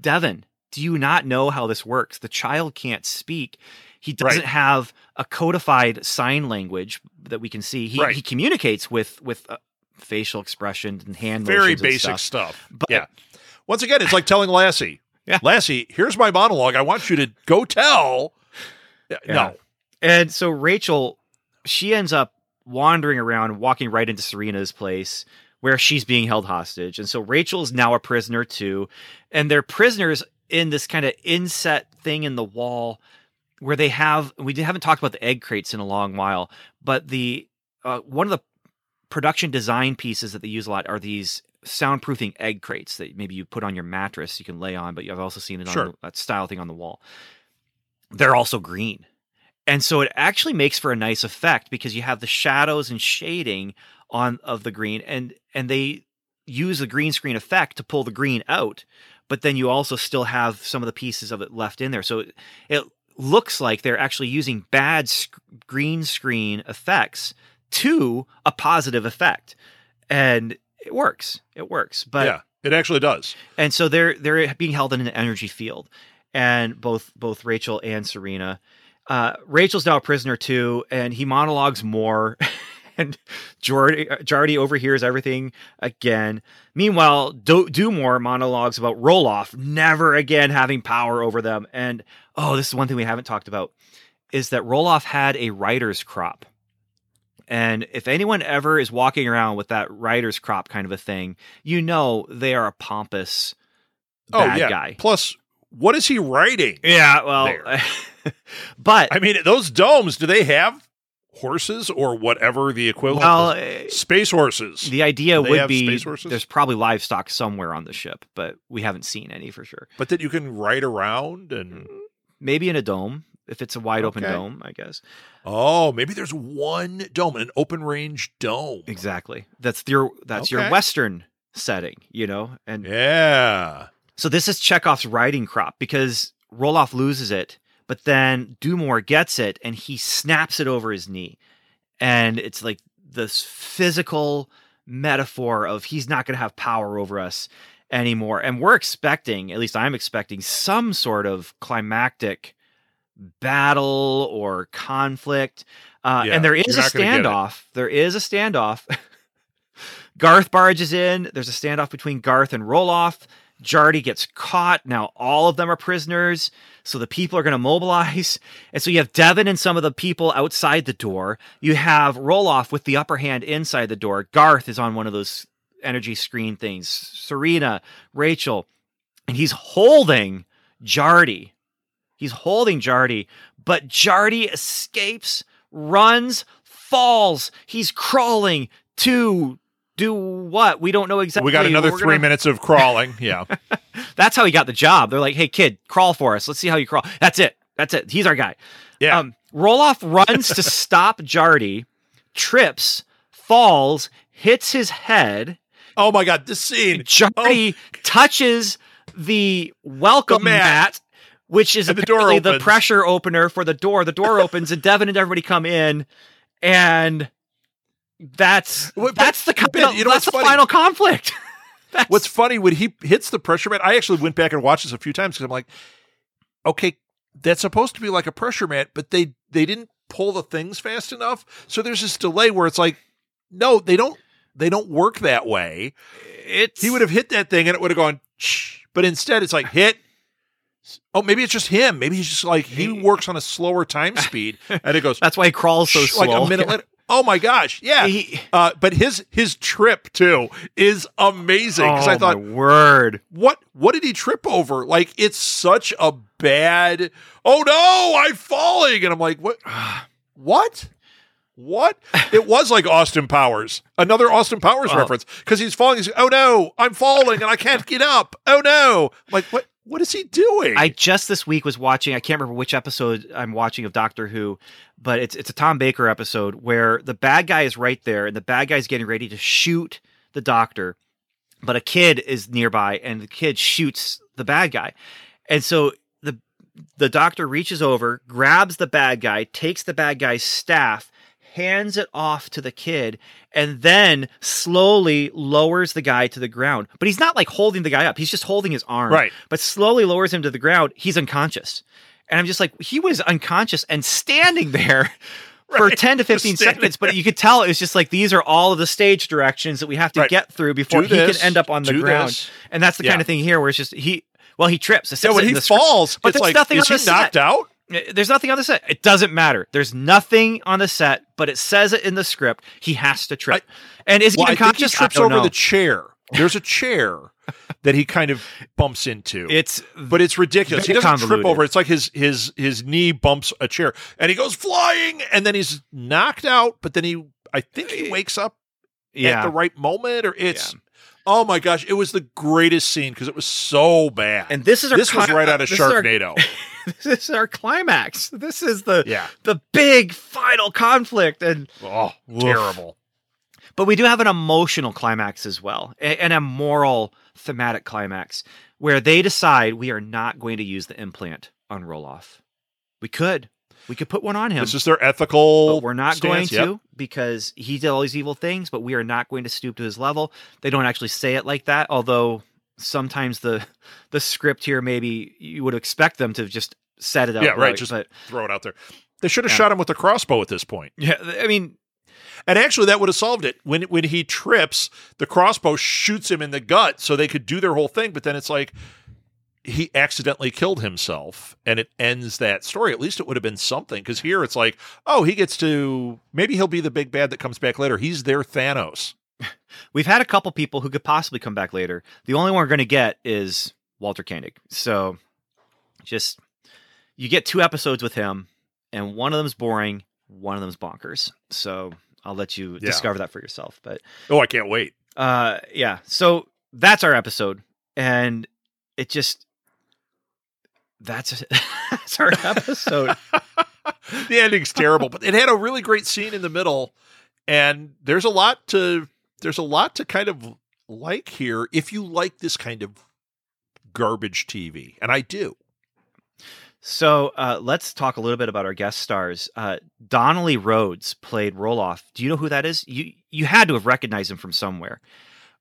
Devin, do you not know how this works? The child can't speak. He doesn't Right. have a codified sign language that we can see. He, Right. he communicates with with uh, facial expressions and hand Very basic stuff. stuff. But- yeah. Once again, it's like telling Lassie, Yeah. Lassie, here's my monologue. I want you to go tell. Yeah. No. And so Rachel, she ends up wandering around, walking right into Serena's place where she's being held hostage. And so Rachel is now a prisoner too. And they're prisoners in this kind of inset thing in the wall where they have we haven't talked about the egg crates in a long while, but the uh, one of the production design pieces that they use a lot are these soundproofing egg crates that maybe you put on your mattress you can lay on, but I've also seen it on Sure. that style thing on the wall. They're also green. And so it actually makes for a nice effect because you have the shadows and shading on of the green and and they use the green screen effect to pull the green out, but then you also still have some of the pieces of it left in there. So it, it looks like they're actually using bad sc- green screen effects to a positive effect. And it works. It works. But yeah, it actually does. and so they're they're being held in an energy field, and both both Rachel and Serena. Uh, Rachel's now a prisoner too, and he monologues more, and Jardy, Jardy overhears everything again. Meanwhile, Do- Dumore monologues about Roloff never again having power over them, and oh, this is one thing we haven't talked about is that Roloff had a writer's crop. And if anyone ever is walking around with that writer's crop kind of a thing, you know they are a pompous bad oh yeah. guy. Plus, what is he writing? Yeah, well, but I mean, those domes. Do they have horses or whatever the equivalent? well, uh, space horses. the idea would be space horses? there's probably livestock somewhere on the ship, but we haven't seen any for sure. but that you can ride around and Maybe in a dome, if it's a wide open Okay. dome, I guess. oh, maybe there's one dome, an open range dome. Exactly. That's your that's your western setting, you know, and Yeah. So this is Chekhov's writing crop because Roloff loses it, but then Dumore gets it and he snaps it over his knee. And it's like this physical metaphor of he's not going to have power over us anymore. And we're expecting, at least I'm expecting, some sort of climactic battle or conflict. Uh, Yeah, and there is a not gonna get it. standoff. There is a standoff. Garth barges in. There's a standoff between Garth and Roloff. Jardy gets caught. Now all of them are prisoners. So the people are going to mobilize. And so you have Devin and some of the people outside the door. You have Roloff with the upper hand inside the door. Garth is on one of those energy screen things. Serena, Rachel, and he's holding Jardy. He's holding Jardy, but Jardy escapes, runs, falls. He's crawling to do what? We don't know exactly. We got another three gonna- minutes of crawling. Yeah. That's how he got the job. They're like, "Hey, kid, crawl for us. Let's see how you crawl." That's it. That's it. He's our guy. Yeah. Um, Roloff runs to stop Jardy, trips, falls, hits his head. oh my God, this scene. Jardy touches the welcome The mat. mat, which is the door the pressure opener for the door. The door opens, and Devin and everybody come in, and that's but- that's the but you know that's the funny? final conflict. That's- What's funny when he hits the pressure mat, I actually went back and watched this a few times because I'm like, okay, that's supposed to be like a pressure mat, but they they didn't pull the things fast enough. So there's this delay where it's like, no, they don't they don't work that way. it's He would have hit that thing and it would have gone, Shh. but instead it's like hit. Oh, maybe it's just him. Maybe he's just like he works on a slower time speed, and it goes That's why he crawls so shh, slow. like a minute later. Oh my gosh, yeah. He- Uh, but his his trip too is amazing because oh I thought my word. what what did he trip over? Like it's such a bad. Oh no, I'm falling, and I'm like, what? What? What? It was like Austin Powers, another Austin Powers Oh. reference, because he's falling. He's oh no, I'm falling and I can't get up. Oh no, I'm like what? What is he doing? I just this week was watching. I can't remember which episode I'm watching of Doctor Who, but it's it's a Tom Baker episode where the bad guy is right there, and the bad guy's getting ready to shoot the Doctor, but a kid is nearby, and the kid shoots the bad guy, and so the the Doctor reaches over, grabs the bad guy, takes the bad guy's staff. Hands it off to the kid and then slowly lowers the guy to the ground. But he's not like holding the guy up. He's just holding his arm right. but slowly lowers him to the ground. He's unconscious. And I'm just like, he was unconscious and standing there for 10 to 15 seconds. But you could tell it was just like, these are all of the stage directions that we have to Right. get through before Do he can end up on the ground. this. And that's the kind of thing here where it's just, he, well, he trips. Yeah, when he the script. falls, But it's there's like nothing is on he knocked set. out? Eh, There's nothing on the set. It doesn't matter. There's nothing on the set, but it says it in the script. He has to trip. and is he Well, I he unconscious? trips over know. the chair. There's a chair that he kind of bumps into. It's but it's ridiculous. He doesn't trip over. It's like his his his knee bumps a chair, and he goes flying, and then he's knocked out. But then he, I think he wakes up at the right moment, or it's. Oh my gosh! It was the greatest scene because it was so bad. and this is our this was right out of this is our- Sharknado. this is our climax. This is the yeah. the big final conflict, and Oh, Woof. terrible. but we do have an emotional climax as well, and a moral thematic climax where they decide we are not going to use the implant on Roloff. We could, we could put one on him. This is their ethical. but we're not going stance. Yep. to because he did all these evil things, but we are not going to stoop to his level. They don't actually say it like that, although sometimes the the script here maybe you would expect them to just set it up. Yeah, right, just- but Throw it out there. They should have Yeah. shot him with a crossbow at this point. yeah, I mean, And actually, that would have solved it. When when he trips, the crossbow shoots him in the gut, so they could do their whole thing. But then it's like he accidentally killed himself, and it ends that story. At least it would have been something. Because here it's like, oh, he gets to maybe he'll be the big bad that comes back later. He's their Thanos. we've had a couple people who could possibly come back later. The only one we're going to get is Walter Koenig. So just you get two episodes with him, and one of them's boring, one of them's bonkers. So I'll let you Yeah. discover that for yourself. But Oh, I can't wait. uh yeah so that's our episode and it just that's that's our episode. The ending's terrible, but it had a really great scene in the middle, and there's a lot to there's a lot to kind of like here if you like this kind of garbage TV, and I do. so uh let's talk a little bit about our guest stars. Uh donnelly rhodes played roloff. Do you know who that is? You you had to have recognized him from somewhere.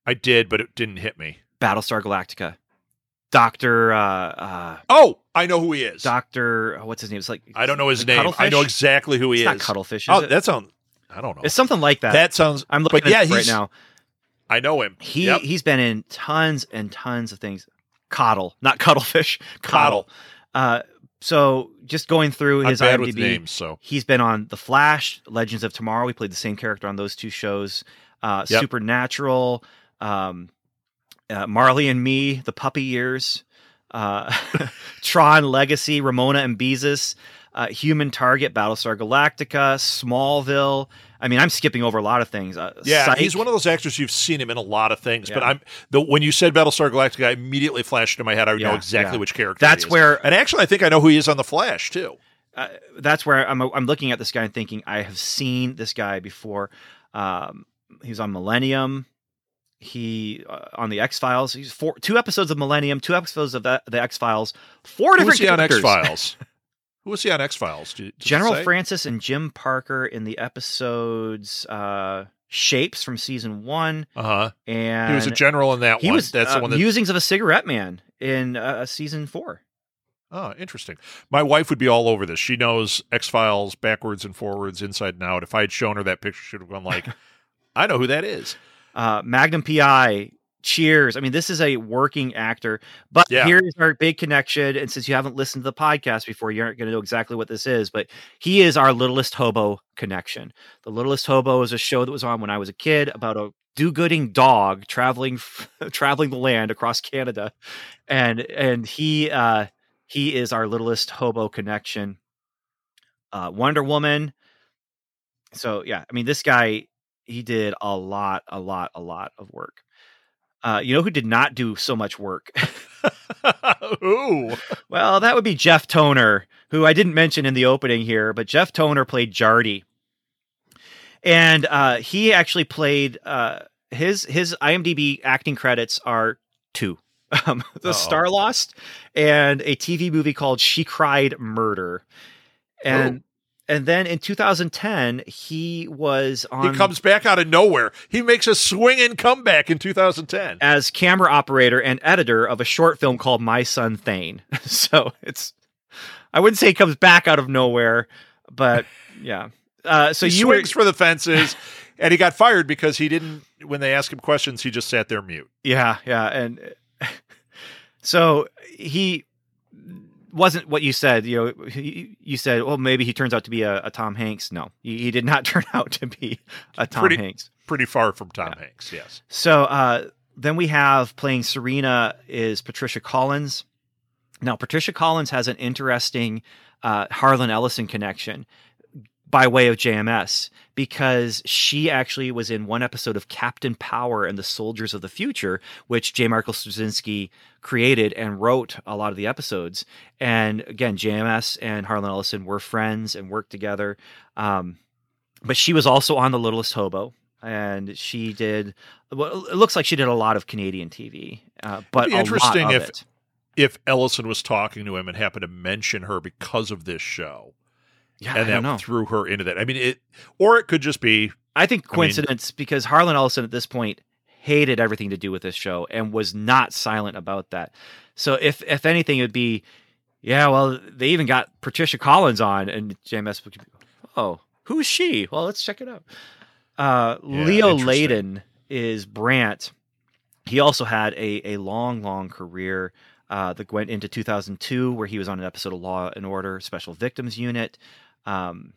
I did, but it didn't hit me. battlestar galactica dr uh uh Oh, I know who he is. dr what's his name it's like I don't know his like name. I know exactly who he it's is. not cuttlefish is oh, it? that sounds. I don't know. it's something like that, that sounds. i'm looking but at yeah, right now I know him. He Yep. he's been in tons and tons of things. Cottle, not cuttlefish. Cottle. Uh, so just going through his IMDb, names, so he's been on The Flash, Legends of Tomorrow. We played the same character on those two shows. Uh, Yep. Supernatural, um, uh, Marley and Me, The Puppy Years, uh, Tron Legacy, Ramona and Beezus, uh, Human Target, Battlestar Galactica, Smallville. I mean, I'm skipping over a lot of things. Uh, yeah, Psych. he's one of those actors you've seen him in a lot of things. But I'm the when you said Battlestar Galactica, I immediately flashed into my head. I know exactly yeah. which character. That's where and actually, I think I know who he is on the Flash too. uh, that's where I'm I'm looking at this guy and thinking I have seen this guy before. Um, he was on Millennium. He uh, on the X Files. He's four two episodes of Millennium, two episodes of the, the X Files, four Who was different he on X characters. Files? who was he on X Files? General Francis and Jim Parker in the episodes uh, Shapes from season one, Uh huh. and He was a general in that he one. was That's uh, the one that. Musings of a Cigarette Man in uh, season four. oh, interesting. My wife would be all over this. She knows X Files backwards and forwards, inside and out. If I had shown her that picture, she'd have gone like, "I know who that is." Uh, Magnum PI, Cheers. I mean, this is a working actor. But Yeah. here's our big connection. And since you haven't listened to the podcast before, you aren't going to know exactly what this is. But he is our Littlest Hobo connection. The Littlest Hobo is a show that was on when I was a kid about a do-gooding dog traveling traveling the land across Canada, and and he uh, he is our Littlest Hobo connection. Uh, Wonder Woman. So yeah, I mean, this guy he did a lot, a lot, a lot of work. Uh, you know who did not do so much work? Ooh. well, that would be Jeff Toner, who I didn't mention in the opening here, but Jeff Toner played Jardy, and uh, he actually played uh, his his IMDb acting credits are two. Um, the Uh-oh. Starlost and a TV movie called She Cried Murder, and and then in 2010 he was on He comes back out of nowhere. He makes a swinging comeback in 2010. as camera operator and editor of a short film called My Son Thane. so it's I wouldn't say he comes back out of nowhere, but yeah. Uh, so he you were swings for the fences, and he got fired because he didn't. When they asked him questions, he just sat there mute. yeah, yeah, and so he wasn't what you said. You know, you, said, well, maybe he turns out to be a, a Tom Hanks. No, he, he, did not turn out to be a Tom pretty, Hanks. Pretty far from Tom yeah. Hanks, yes. So uh, then we have playing Serena is Patricia Collins. Now, Patricia Collins has an interesting uh, Harlan Ellison connection by way of JMS because she actually was in one episode of Captain Power and the Soldiers of the Future, which J. Michael Straczynski created and wrote a lot of the episodes. And again, JMS and Harlan Ellison were friends and worked together. Um, but she was also on The Littlest Hobo. And she did. Well, it looks like she did a lot of Canadian TV, uh, but interesting if it. if Ellison was talking to him and happened to mention her because of this show yeah, and that threw her into that. I mean, it, or it could just be. I think coincidence I mean, because Harlan Ellison at this point hated everything to do with this show and was not silent about that. So if if anything, it would be, yeah, well, they even got Patricia Collins on, and JMS would be, oh, who's she? Well, let's check it out. Uh, yeah, Leo Leyden is Brant. He also had a a long, long career. Uh, that went into 2002, where he was on an episode of Law and Order Special Victims Unit. Um,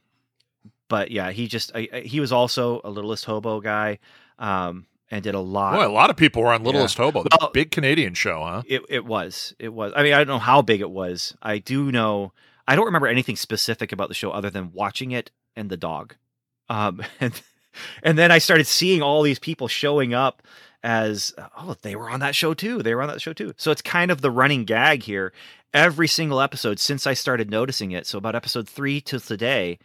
but yeah, he just I, I, he was also a Littlest Hobo guy. Um, and did a lot. Boy, a lot of people were on Littlest yeah. Hobo. The well, big Canadian show, huh? It it was. It was. I mean, I don't know how big it was. I do know. I don't remember anything specific about the show other than watching it and the dog. Um, and and then I started seeing all these people showing up as oh they were on that show too. They were on that show too. So it's kind of the running gag here every single episode since I started noticing it. So about episode three to today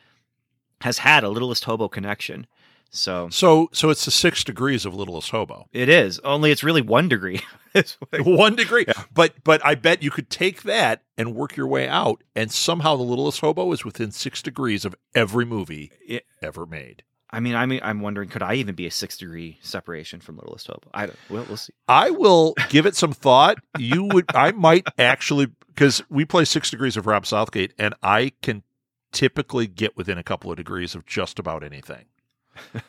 has had a Littlest Hobo connection. So so so it's the six degrees of Littlest Hobo. It is only it's really one degree. one degree, yeah. but but I bet you could take that and work your way out, and somehow the Littlest Hobo is within six degrees of every movie it, ever made. I mean, I mean, I'm wondering, could I even be a six degree separation from Littlest Hobo? I don't. We'll, we'll see. I will give it some thought. You would, I might actually, because we play six degrees of Rob Southgate, and I can typically get within a couple of degrees of just about anything.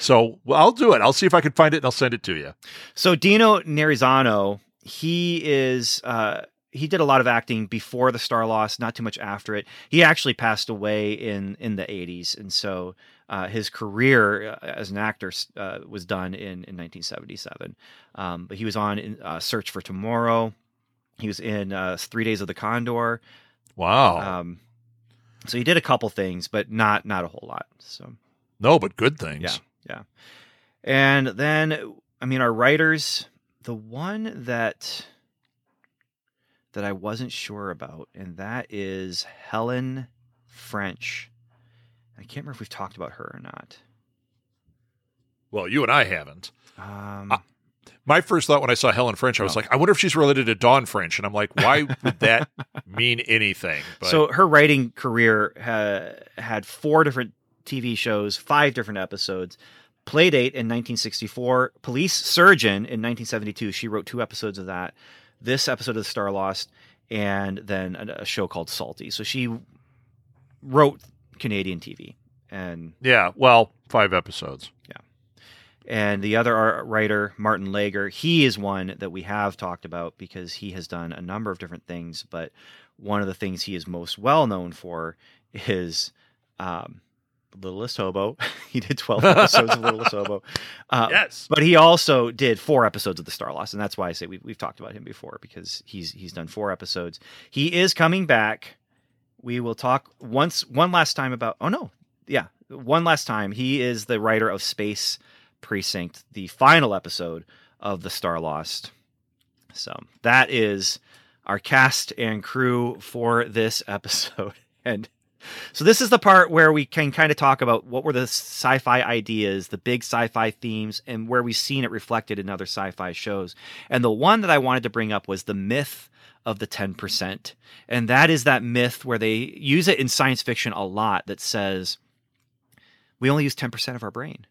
so well, I'll do it. I'll see if I can find it, and I'll send it to you. So Dino Narizzano, he is. Uh, he did a lot of acting before the Starlost, not too much after it. He actually passed away in in the 80s, and so uh, his career uh, as an actor uh, was done in, in 1977. Um, but he was on in, uh, Search for Tomorrow. He was in uh, Three Days of the Condor. Wow. Um, so he did a couple things, but not not a whole lot. So no, but good things. Yeah, yeah. And then, I mean, our writers. The one that that I wasn't sure about, and that is Helen French. I can't remember if we've talked about her or not. Well, you and I haven't. Um, my first thought when I saw Helen French, I was oh. like, I wonder if she's related to Dawn French, and I'm like, why would that mean anything? But, so her writing career ha- had four different TV shows, five different episodes. Playdate in 1964, Police Surgeon in 1972. She wrote two episodes of that this episode of Starlost, and then a, a show called Salty. So she wrote Canadian TV, and yeah, well, five episodes. Yeah, and the other writer, Martin Lager, he is one that we have talked about because he has done a number of different things, but one of the things he is most well known for is um, Littlest Hobo. he did 12 episodes of Littlest Hobo. Uh, yes. But he also did four episodes of The Starlost. And that's why I say we've, we've talked about him before because he's he's done four episodes. He is coming back. We will talk once one last time about oh no. Yeah. One last time. He is the writer of Space Precinct, the final episode of The Starlost. So that is our cast and crew for this episode. And so this is the part where we can kind of talk about what were the sci-fi ideas, the big sci-fi themes, and where we've seen it reflected in other sci-fi shows. And the one that I wanted to bring up was the myth of the 10%. And that is that myth where they use it in science fiction a lot that says we only use 10% of our brain.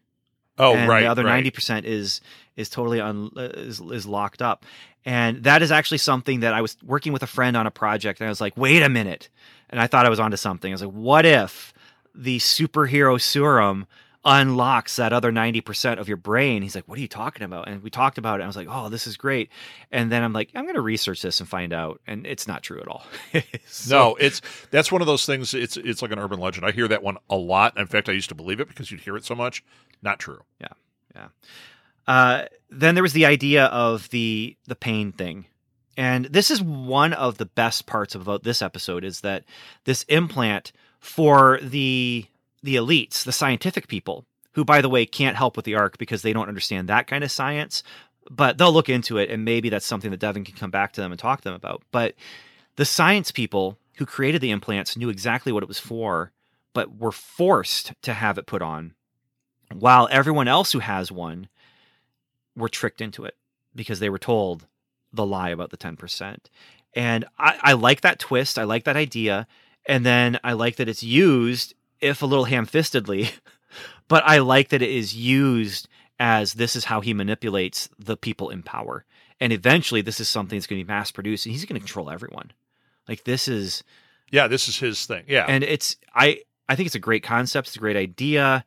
Oh, and right. The other right. 90% is is totally un, is, is locked up. And that is actually something that I was working with a friend on a project and I was like, "Wait a minute." and I thought I was onto something. I was like, what if the superhero serum unlocks that other 90% of your brain. He's like, What are you talking about? And we talked about it. I was like, Oh, this is great. And then I'm like, I'm going to research this and find out. And it's not true at all. so, no, it's that's one of those things. It's it's like an urban legend. I hear that one a lot. In fact, I used to believe it because you'd hear it so much. Not true. Yeah. Yeah. Uh, then there was the idea of the the pain thing. And this is one of the best parts about this episode is that this implant for the the elites, the scientific people, who by the way can't help with the arc because they don't understand that kind of science, but they'll look into it and maybe that's something that Devon can come back to them and talk to them about. But the science people who created the implants knew exactly what it was for, but were forced to have it put on, while everyone else who has one were tricked into it because they were told the lie about the 10%. And I, I like that twist. I like that idea. And then I like that it's used, if a little ham fistedly, but I like that it is used as this is how he manipulates the people in power. And eventually, this is something that's going to be mass produced and he's going to control everyone. Like, this is. Yeah, this is his thing. Yeah. And it's, I, I think it's a great concept. It's a great idea.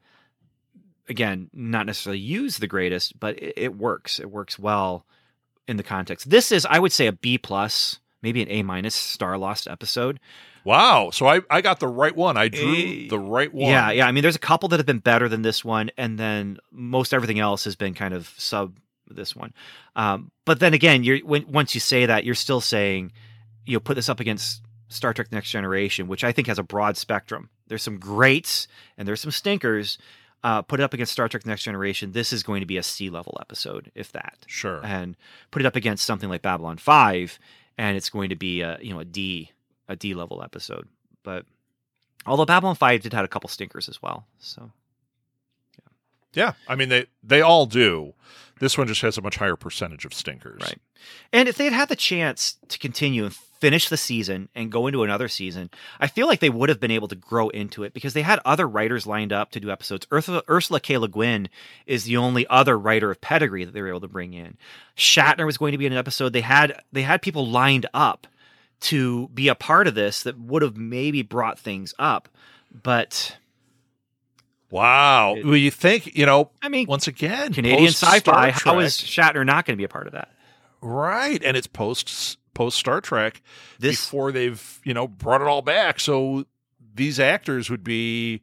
Again, not necessarily used the greatest, but it, it works. It works well in the context. This is, I would say, a B plus, maybe an A minus Starlost episode. Wow. So I, I got the right one. I drew uh, the right one. Yeah, yeah. I mean, there's a couple that have been better than this one, and then most everything else has been kind of sub this one. Um, but then again, you're when once you say that, you're still saying, you know, put this up against Star Trek Next Generation, which I think has a broad spectrum. There's some greats and there's some stinkers, uh, put it up against Star Trek Next Generation, this is going to be a C level episode, if that. Sure. And put it up against something like Babylon Five, and it's going to be a you know a D a D level episode. But although Babylon Five did have a couple stinkers as well, so yeah. Yeah, I mean they they all do. This one just has a much higher percentage of stinkers. Right. And if they had had the chance to continue and finish the season and go into another season, I feel like they would have been able to grow into it because they had other writers lined up to do episodes. Ursula, Ursula K. Le Guin is the only other writer of pedigree that they were able to bring in. Shatner was going to be in an episode. They had they had people lined up to be a part of this that would have maybe brought things up, but Wow. It, well, you think, you know, I mean, once again, Canadian sci fi, how is Shatner not going to be a part of that? Right. And it's post post Star Trek this, before they've, you know, brought it all back. So these actors would be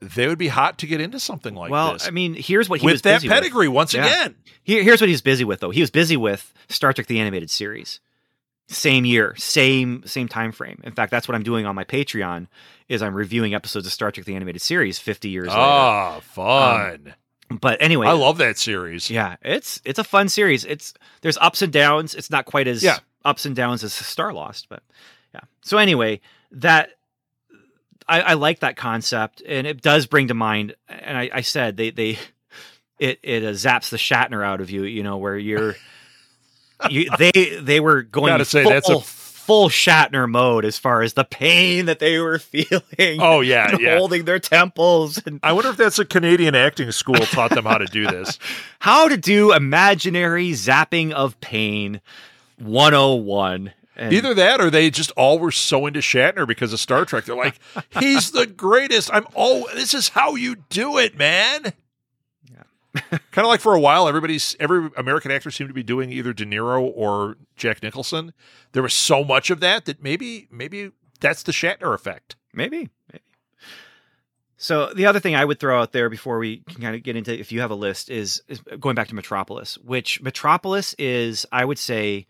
they would be hot to get into something like well, this. I mean, here's what he with was that pedigree with. once yeah. again. Here, here's what he's busy with though. He was busy with Star Trek the animated series same year, same same time frame. In fact, that's what I'm doing on my Patreon is I'm reviewing episodes of Star Trek the animated series 50 years later. Ah, fun. Um, but anyway, I love that series. Yeah, it's it's a fun series. It's there's ups and downs. It's not quite as yeah. ups and downs as Starlost, but yeah. So anyway, that I, I like that concept, and it does bring to mind. And I, I said they they it it uh, zaps the Shatner out of you. You know where you're you, they they were going Gotta say that's a full Shatner mode as far as the pain that they were feeling. Oh yeah, yeah. holding their temples. And... I wonder if that's a Canadian acting school taught them how to do this. how to do imaginary zapping of pain 101. And Either that or they just all were so into Shatner because of Star Trek. They're like, he's the greatest. I'm oh, this is how you do it, man. Kind of like for a while, everybody's every American actor seemed to be doing either De Niro or Jack Nicholson. There was so much of that that maybe maybe that's the Shatner effect. Maybe, maybe. So the other thing I would throw out there before we can kind of get into if you have a list is, is going back to Metropolis, which Metropolis is, I would say,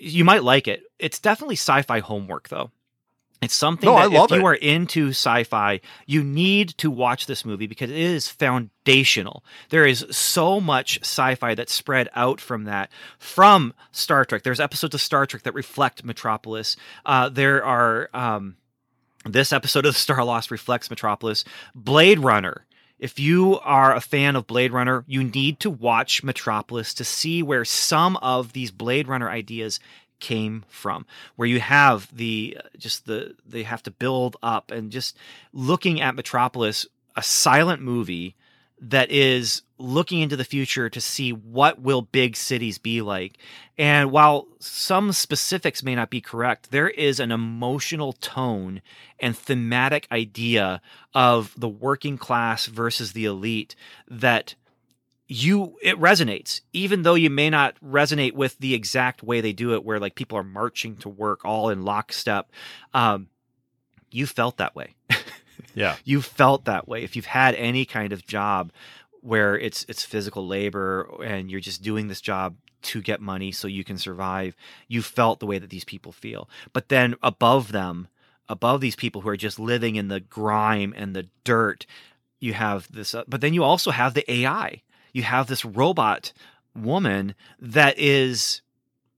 you might like it. It's definitely sci-fi homework though. It's something no, that if it. you are into sci-fi, you need to watch this movie because it is foundational. There is so much sci-fi that's spread out from that from Star Trek. There's episodes of Star Trek that reflect Metropolis. Uh, there are um, this episode of Starlost reflects Metropolis. Blade Runner. If you are a fan of Blade Runner, you need to watch Metropolis to see where some of these Blade Runner ideas came from where you have the just the they have to build up and just looking at metropolis a silent movie that is looking into the future to see what will big cities be like. And while some specifics may not be correct, there is an emotional tone and thematic idea of the working class versus the elite that you it resonates even though you may not resonate with the exact way they do it where like people are marching to work all in lockstep um you felt that way. Yeah. You felt that way. If you've had any kind of job where it's it's physical labor and you're just doing this job to get money so you can survive you felt the way that these people feel. But then above them above these people who are just living in the grime and the dirt you have this uh, but then you also have the ai you have this robot woman that is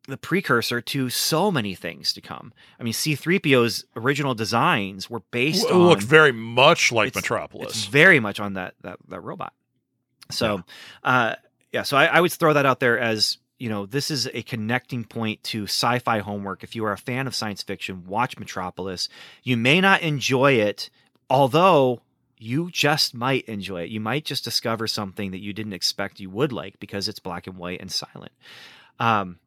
the precursor to so many things to come. I mean, C3PO's original designs were based on. it on looked very much like it's- Metropolis. It's very much on that that that robot. So, uh, yeah. So I, I would throw that out there as you know this is a connecting point to sci-fi homework. If you are a fan of science fiction, watch Metropolis. You may not enjoy it, although you just might enjoy it. You might just discover something that you didn't expect you would like because it's black and white and silent. Um,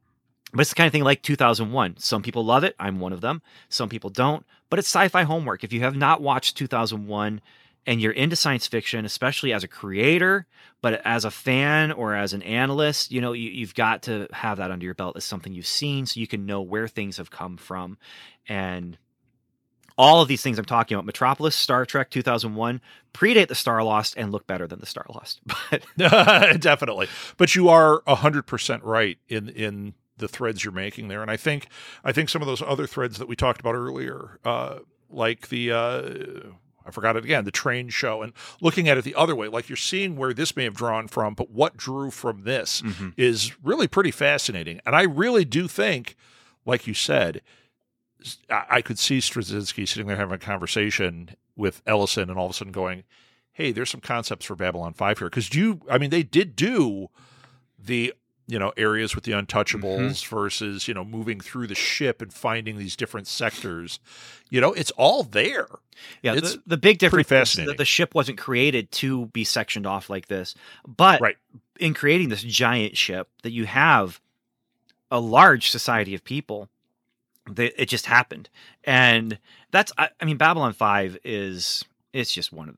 but it's the kind of thing like 2001. Some people love it. I'm one of them. Some people don't. But it's sci fi homework. If you have not watched 2001 and you're into science fiction, especially as a creator, but as a fan or as an analyst, you know, you, you've got to have that under your belt as something you've seen so you can know where things have come from. And all of these things I'm talking about, Metropolis, Star Trek 2001, predate the Starlost and look better than the Starlost. But Definitely. But you are 100% right in in the threads you're making there and I think I think some of those other threads that we talked about earlier uh like the uh I forgot it again, the train show and looking at it the other way like you're seeing where this may have drawn from but what drew from this Mhm. is really pretty fascinating and I really do think like you said I could see Straczynski sitting there having a conversation with Ellison and all of a sudden going, "Hey, there's some concepts for Babylon 5 here." Cuz you I mean they did do the you know areas with the untouchables mm-hmm. versus you know moving through the ship and finding these different sectors you know it's all there Yeah, It's the, the big difference is fascinating. that the ship wasn't created to be sectioned off like this. But Right. in creating this giant ship, that you have a large society of people, that it just happened, and that's I, I mean, Babylon Five is it's just one of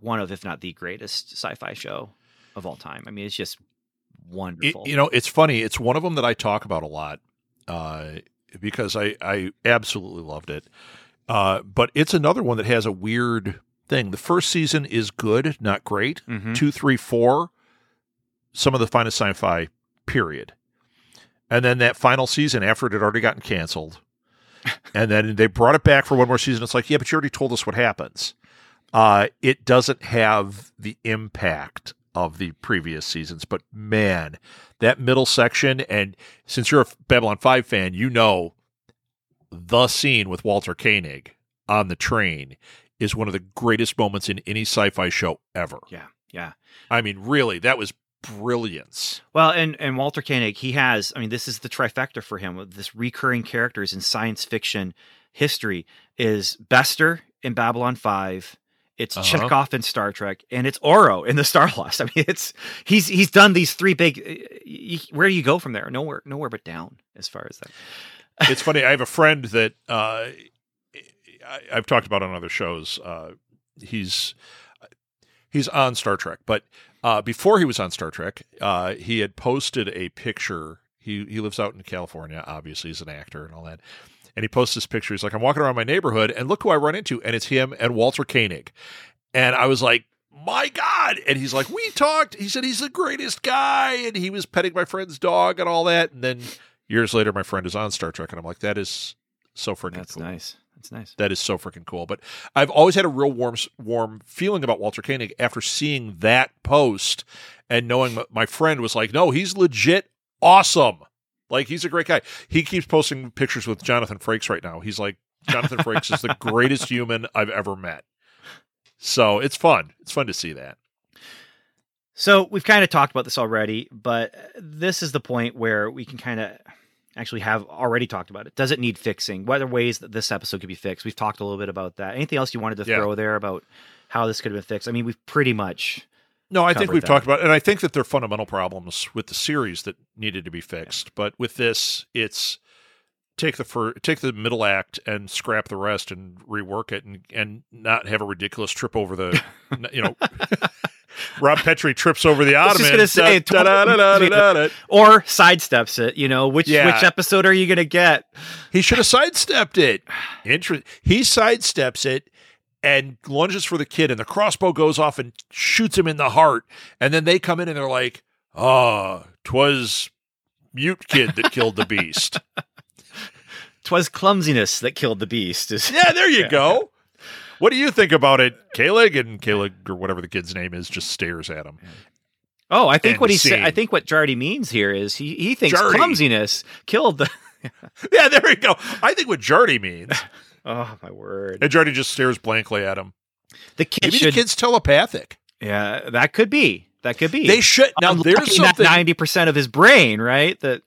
one of if not the greatest sci-fi show of all time. I mean, it's just It- wonderful. you know it's funny it's one of them that I talk about a lot uh, because I I absolutely loved it uh, but it's another one that has a weird thing the first season is good not great Mhm. two, three, four, some of the finest sci-fi, period. And then that final season, after it had already gotten canceled, and then they brought it back for one more season. It's like, yeah, but you already told us what happens. Uh, it doesn't have the impact of the previous seasons, but man, that middle section, and since you're a Babylon Five fan, you know the scene with Walter Koenig on the train is one of the greatest moments in any sci-fi show ever. yeah, yeah. I mean, really, that was brilliance. Well, and and Walter Koenig, he has. I mean, this is the trifecta for him. With this recurring characters in science fiction history is Bester in Babylon Five. It's Uh-huh. Chekhov in Star Trek, and it's Oro in the Star Lost. I mean, it's he's he's done these three big. Where do you go from there? Nowhere, nowhere but down. As far as that. It's funny. I have a friend that uh, I, I've talked about on other shows. Uh, he's he's on Star Trek, but uh, before he was on Star Trek, uh, he had posted a picture. He he lives out in California. Obviously, he's an actor and all that. And he posts this picture. He's like, I'm walking around my neighborhood, and look who I run into, and it's him and Walter Koenig. And I was like, my God. And he's like, we talked. He said he's the greatest guy, and he was petting my friend's dog and all that. And then years later, my friend is on Star Trek, and I'm like, that is so freaking That's cool. nice. That's nice. That is so freaking cool. But I've always had a real warm, warm feeling about Walter Koenig after seeing that post and knowing my friend was like, no, he's legit awesome. Like he's a great guy. He keeps posting pictures with Jonathan Frakes right now. He's like, Jonathan Frakes is the greatest human I've ever met. So it's fun. It's fun to see that. So we've kind of talked about this already, but this is the point where we can kind of actually have already talked about it. Does it need fixing? What are ways that this episode could be fixed? We've talked a little bit about that. Anything else you wanted to Yeah. throw there about how this could have been fixed? I mean, we've pretty much No, I think we've that. talked about, it, and I think that there are fundamental problems with the series that needed to be fixed. But with this, it's take the fir- take the middle act and scrap the rest and rework it, and and not have a ridiculous trip over the, you know. Rob Petrie trips over the ottoman. or sidesteps it. You know, which Yeah. which episode are you going to get? He should have sidestepped it. Inter- he sidesteps it and lunges for the kid, and the crossbow goes off and shoots him in the heart. And then they come in and they're like, "Ah, twas mute kid that killed the beast." Twas clumsiness that killed the beast. Yeah, there you go. What do you think about it, Kalig? And Kalig, or whatever the kid's name is, just stares at him. Oh, I think End what he said. I think what Jardy means here is he he thinks Jardy. clumsiness killed the. Yeah, there you go. I think what Jardy means, Oh my word! and Jardy just stares blankly at him. The kid Maybe should. the kid's telepathic. yeah, that could be. That could be. They should now. There's something ninety percent of his brain, right? That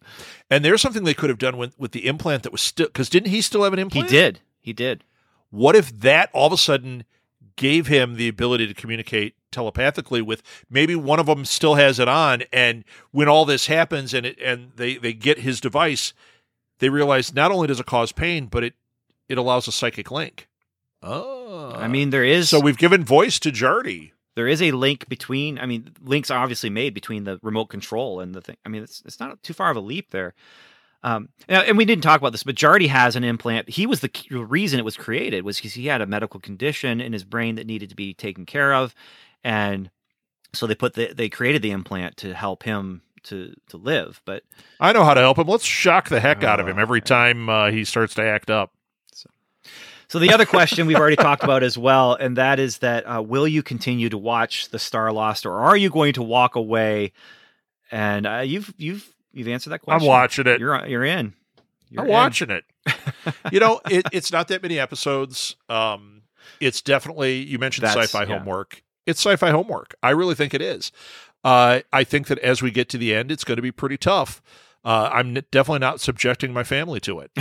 And there's something they could have done with, with the implant that was still because didn't he still have an implant? he did. He did. What if that all of a sudden gave him the ability to communicate telepathically with maybe one of them still has it on, and when all this happens and it and they they get his device, they realize not only does it cause pain, but it it allows a psychic link. Oh, I mean, there is so we've given voice to Jardy. there is a link between. I mean, links are obviously made between the remote control and the thing. I mean, it's it's not too far of a leap there. Um, now, and we didn't talk about this, but Jardy has an implant. He was the reason it was created was because he had a medical condition in his brain that needed to be taken care of, and so they put the they created the implant to help him to to live. But I know how to help him. Let's shock the heck out of him Oh, every time uh, he starts to act up. So the other question we've already talked about as well, and that is that uh, will you continue to watch the Starlost, or are you going to walk away? And uh, you've you've you've answered that question. I'm watching it. You're you're in. You're I'm in. watching it. you know, it, it's not that many episodes. Um, it's definitely you mentioned That's- sci-fi yeah. homework. It's sci-fi homework. I really think it is. Uh, I think that as we get to the end, it's going to be pretty tough. Uh, I'm n- definitely not subjecting my family to it,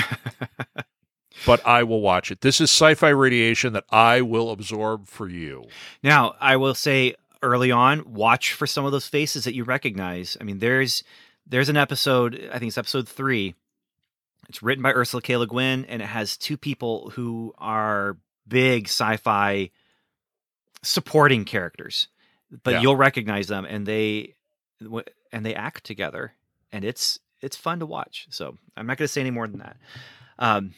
but I will watch it. This is sci-fi radiation that I will absorb for you. Now I will say early on, watch for some of those faces that you recognize. I mean, there's there's an episode. I think it's episode three. It's written by Ursula K. Le Guin, and it has two people who are big sci-fi supporting characters, but Yeah. you'll recognize them, and they and they act together, and it's it's fun to watch. So I'm not going to say any more than that. Um,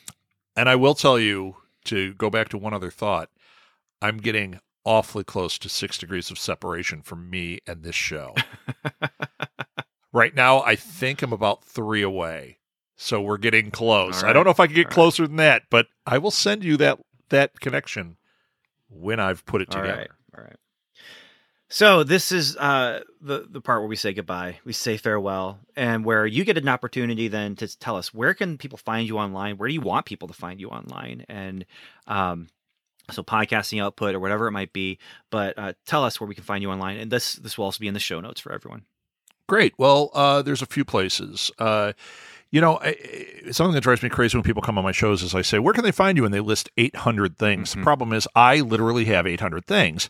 And I will tell you to go back to one other thought. I'm getting awfully close to six degrees of separation from me and this show. right now, I think I'm about three away. So we're getting close. All I don't know if I can get All right. closer than that, but I will send you that that connection when I've put it All together. right. All right. So this is uh, the the part where we say goodbye. We say farewell, and where you get an opportunity then to tell us where can people find you online. Where do you want people to find you online? And um, so podcasting output or whatever it might be. But uh, tell us where we can find you online, and this this will also be in the show notes for everyone. Great. Well, uh, there's a few places. Uh, you know, I, something that drives me crazy when people come on my shows is I say, "Where can they find you?" and they list 800 things. Mhm. The problem is, I literally have 800 things.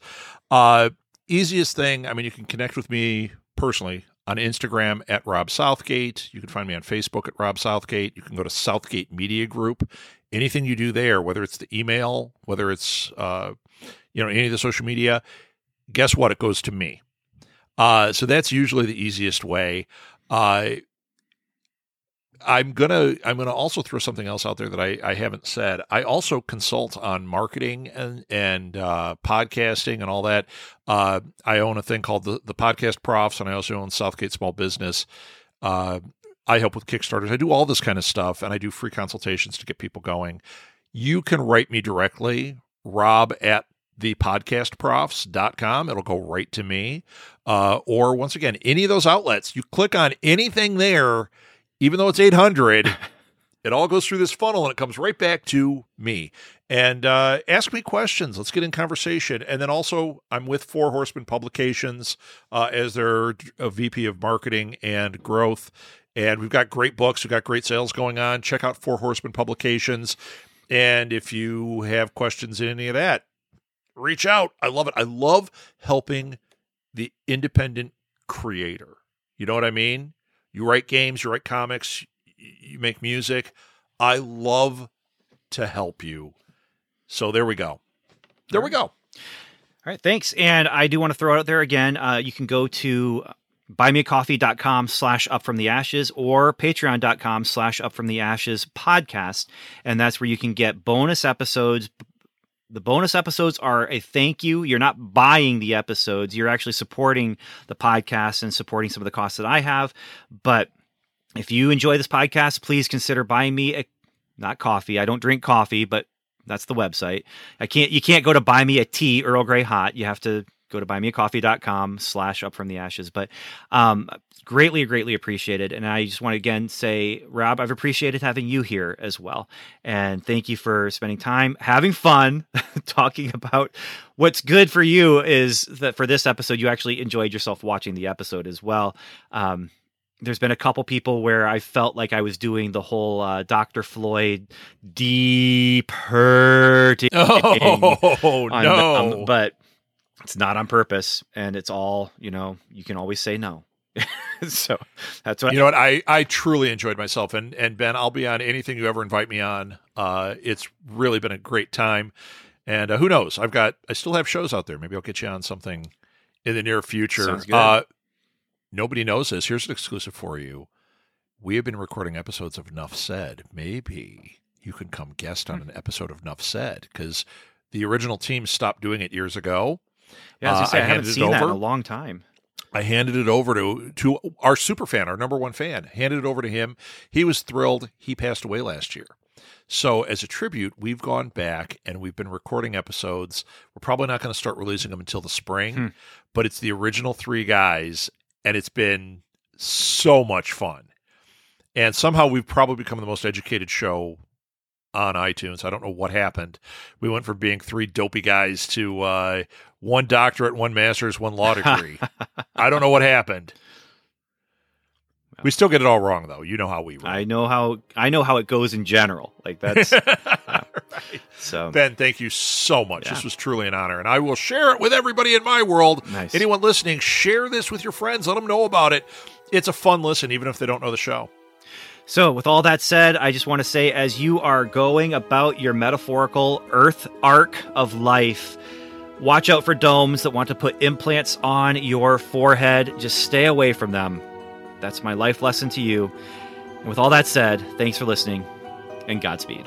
Uh, easiest thing, I mean, you can connect with me personally on Instagram at Rob Southgate. You can find me on Facebook at Rob Southgate. You can go to Southgate Media Group. Anything you do there, whether it's the email, whether it's uh, you know any of the social media, guess what? It goes to me. Uh, so that's usually the easiest way. Uh, I'm gonna I'm gonna also throw something else out there that I, I haven't said. I also consult on marketing and and uh, podcasting and all that. Uh, I own a thing called the the Podcast Profs, and I also own Southgate Small Business. Uh, I help with Kickstarters. I do all this kind of stuff, and I do free consultations to get people going. You can write me directly, Rob at thepodcastprofs.com. It'll go right to me. Uh, or once again, any of those outlets, you click on anything there, even though it's 800, it all goes through this funnel and it comes right back to me. And uh, ask me questions. Let's get in conversation. And then also, I'm with Four Horsemen Publications uh, as their VP of Marketing and Growth. And we've got great books. We've got great sales going on. Check out Four Horsemen Publications. And if you have questions in any of that, reach out. I love it. I love helping the independent creator. You know what I mean? You write games, you write comics, you make music. I love to help you. So there we go. There we go. All right, thanks. And I do want to throw it out there again. Uh, you can go to buymeacoffee.com slash up from the ashes or patreon.com slash up from the ashes podcast. And that's where you can get bonus episodes. The bonus episodes are a thank you. You're not buying the episodes. You're actually supporting the podcast and supporting some of the costs that I have. But if you enjoy this podcast, please consider buying me a not coffee. I don't drink coffee, but that's the website. I can't you can't go to buy me a tea Earl Grey hot. You have to go to buymeacoffee.com slash up from the ashes. But um, greatly, greatly appreciated. And I just want to again say, Rob, I've appreciated having you here as well. And thank you for spending time having fun talking about what's good for you is that for this episode, you actually enjoyed yourself watching the episode as well. Um, there's been a couple people where I felt like I was doing the whole uh, Dr. Floyd deep hurting. Oh no! The, but it's not on purpose, and it's all you know. You can always say no. so that's what you know. What I I truly enjoyed myself, and and Ben, I'll be on anything you ever invite me on. Uh, it's really been a great time, and uh, who knows? I've got I still have shows out there. Maybe I'll get you on something in the near future. Uh, nobody knows this. Here's an exclusive for you. We have been recording episodes of Nuff Said. Maybe you can come guest on hmm. an episode of Nuff Said because the original team stopped doing it years ago. Yeah, I, uh, say, I, I haven't seen that in a long time. I handed it over to to our super fan, our number one fan. Handed it over to him. He was thrilled. He passed away last year. So, as a tribute, we've gone back and we've been recording episodes. We're probably not going to start releasing them until the spring, hmm. but it's the original three guys, and it's been so much fun. And somehow we've probably become the most educated show on iTunes. I don't know what happened. We went from being three dopey guys to uh, one doctorate, one master's, one law degree. I don't know what happened. We still get it all wrong, though. You know how we. Roll. I know how. I know how it goes in general. Like that's. right. So Ben, thank you so much. Yeah. This was truly an honor, and I will share it with everybody in my world. Nice. Anyone listening, share this with your friends. Let them know about it. It's a fun listen, even if they don't know the show. So, with all that said, I just want to say as you are going about your metaphorical Earth arc of life, watch out for domes that want to put implants on your forehead. Just stay away from them. That's my life lesson to you. And with all that said, thanks for listening and Godspeed.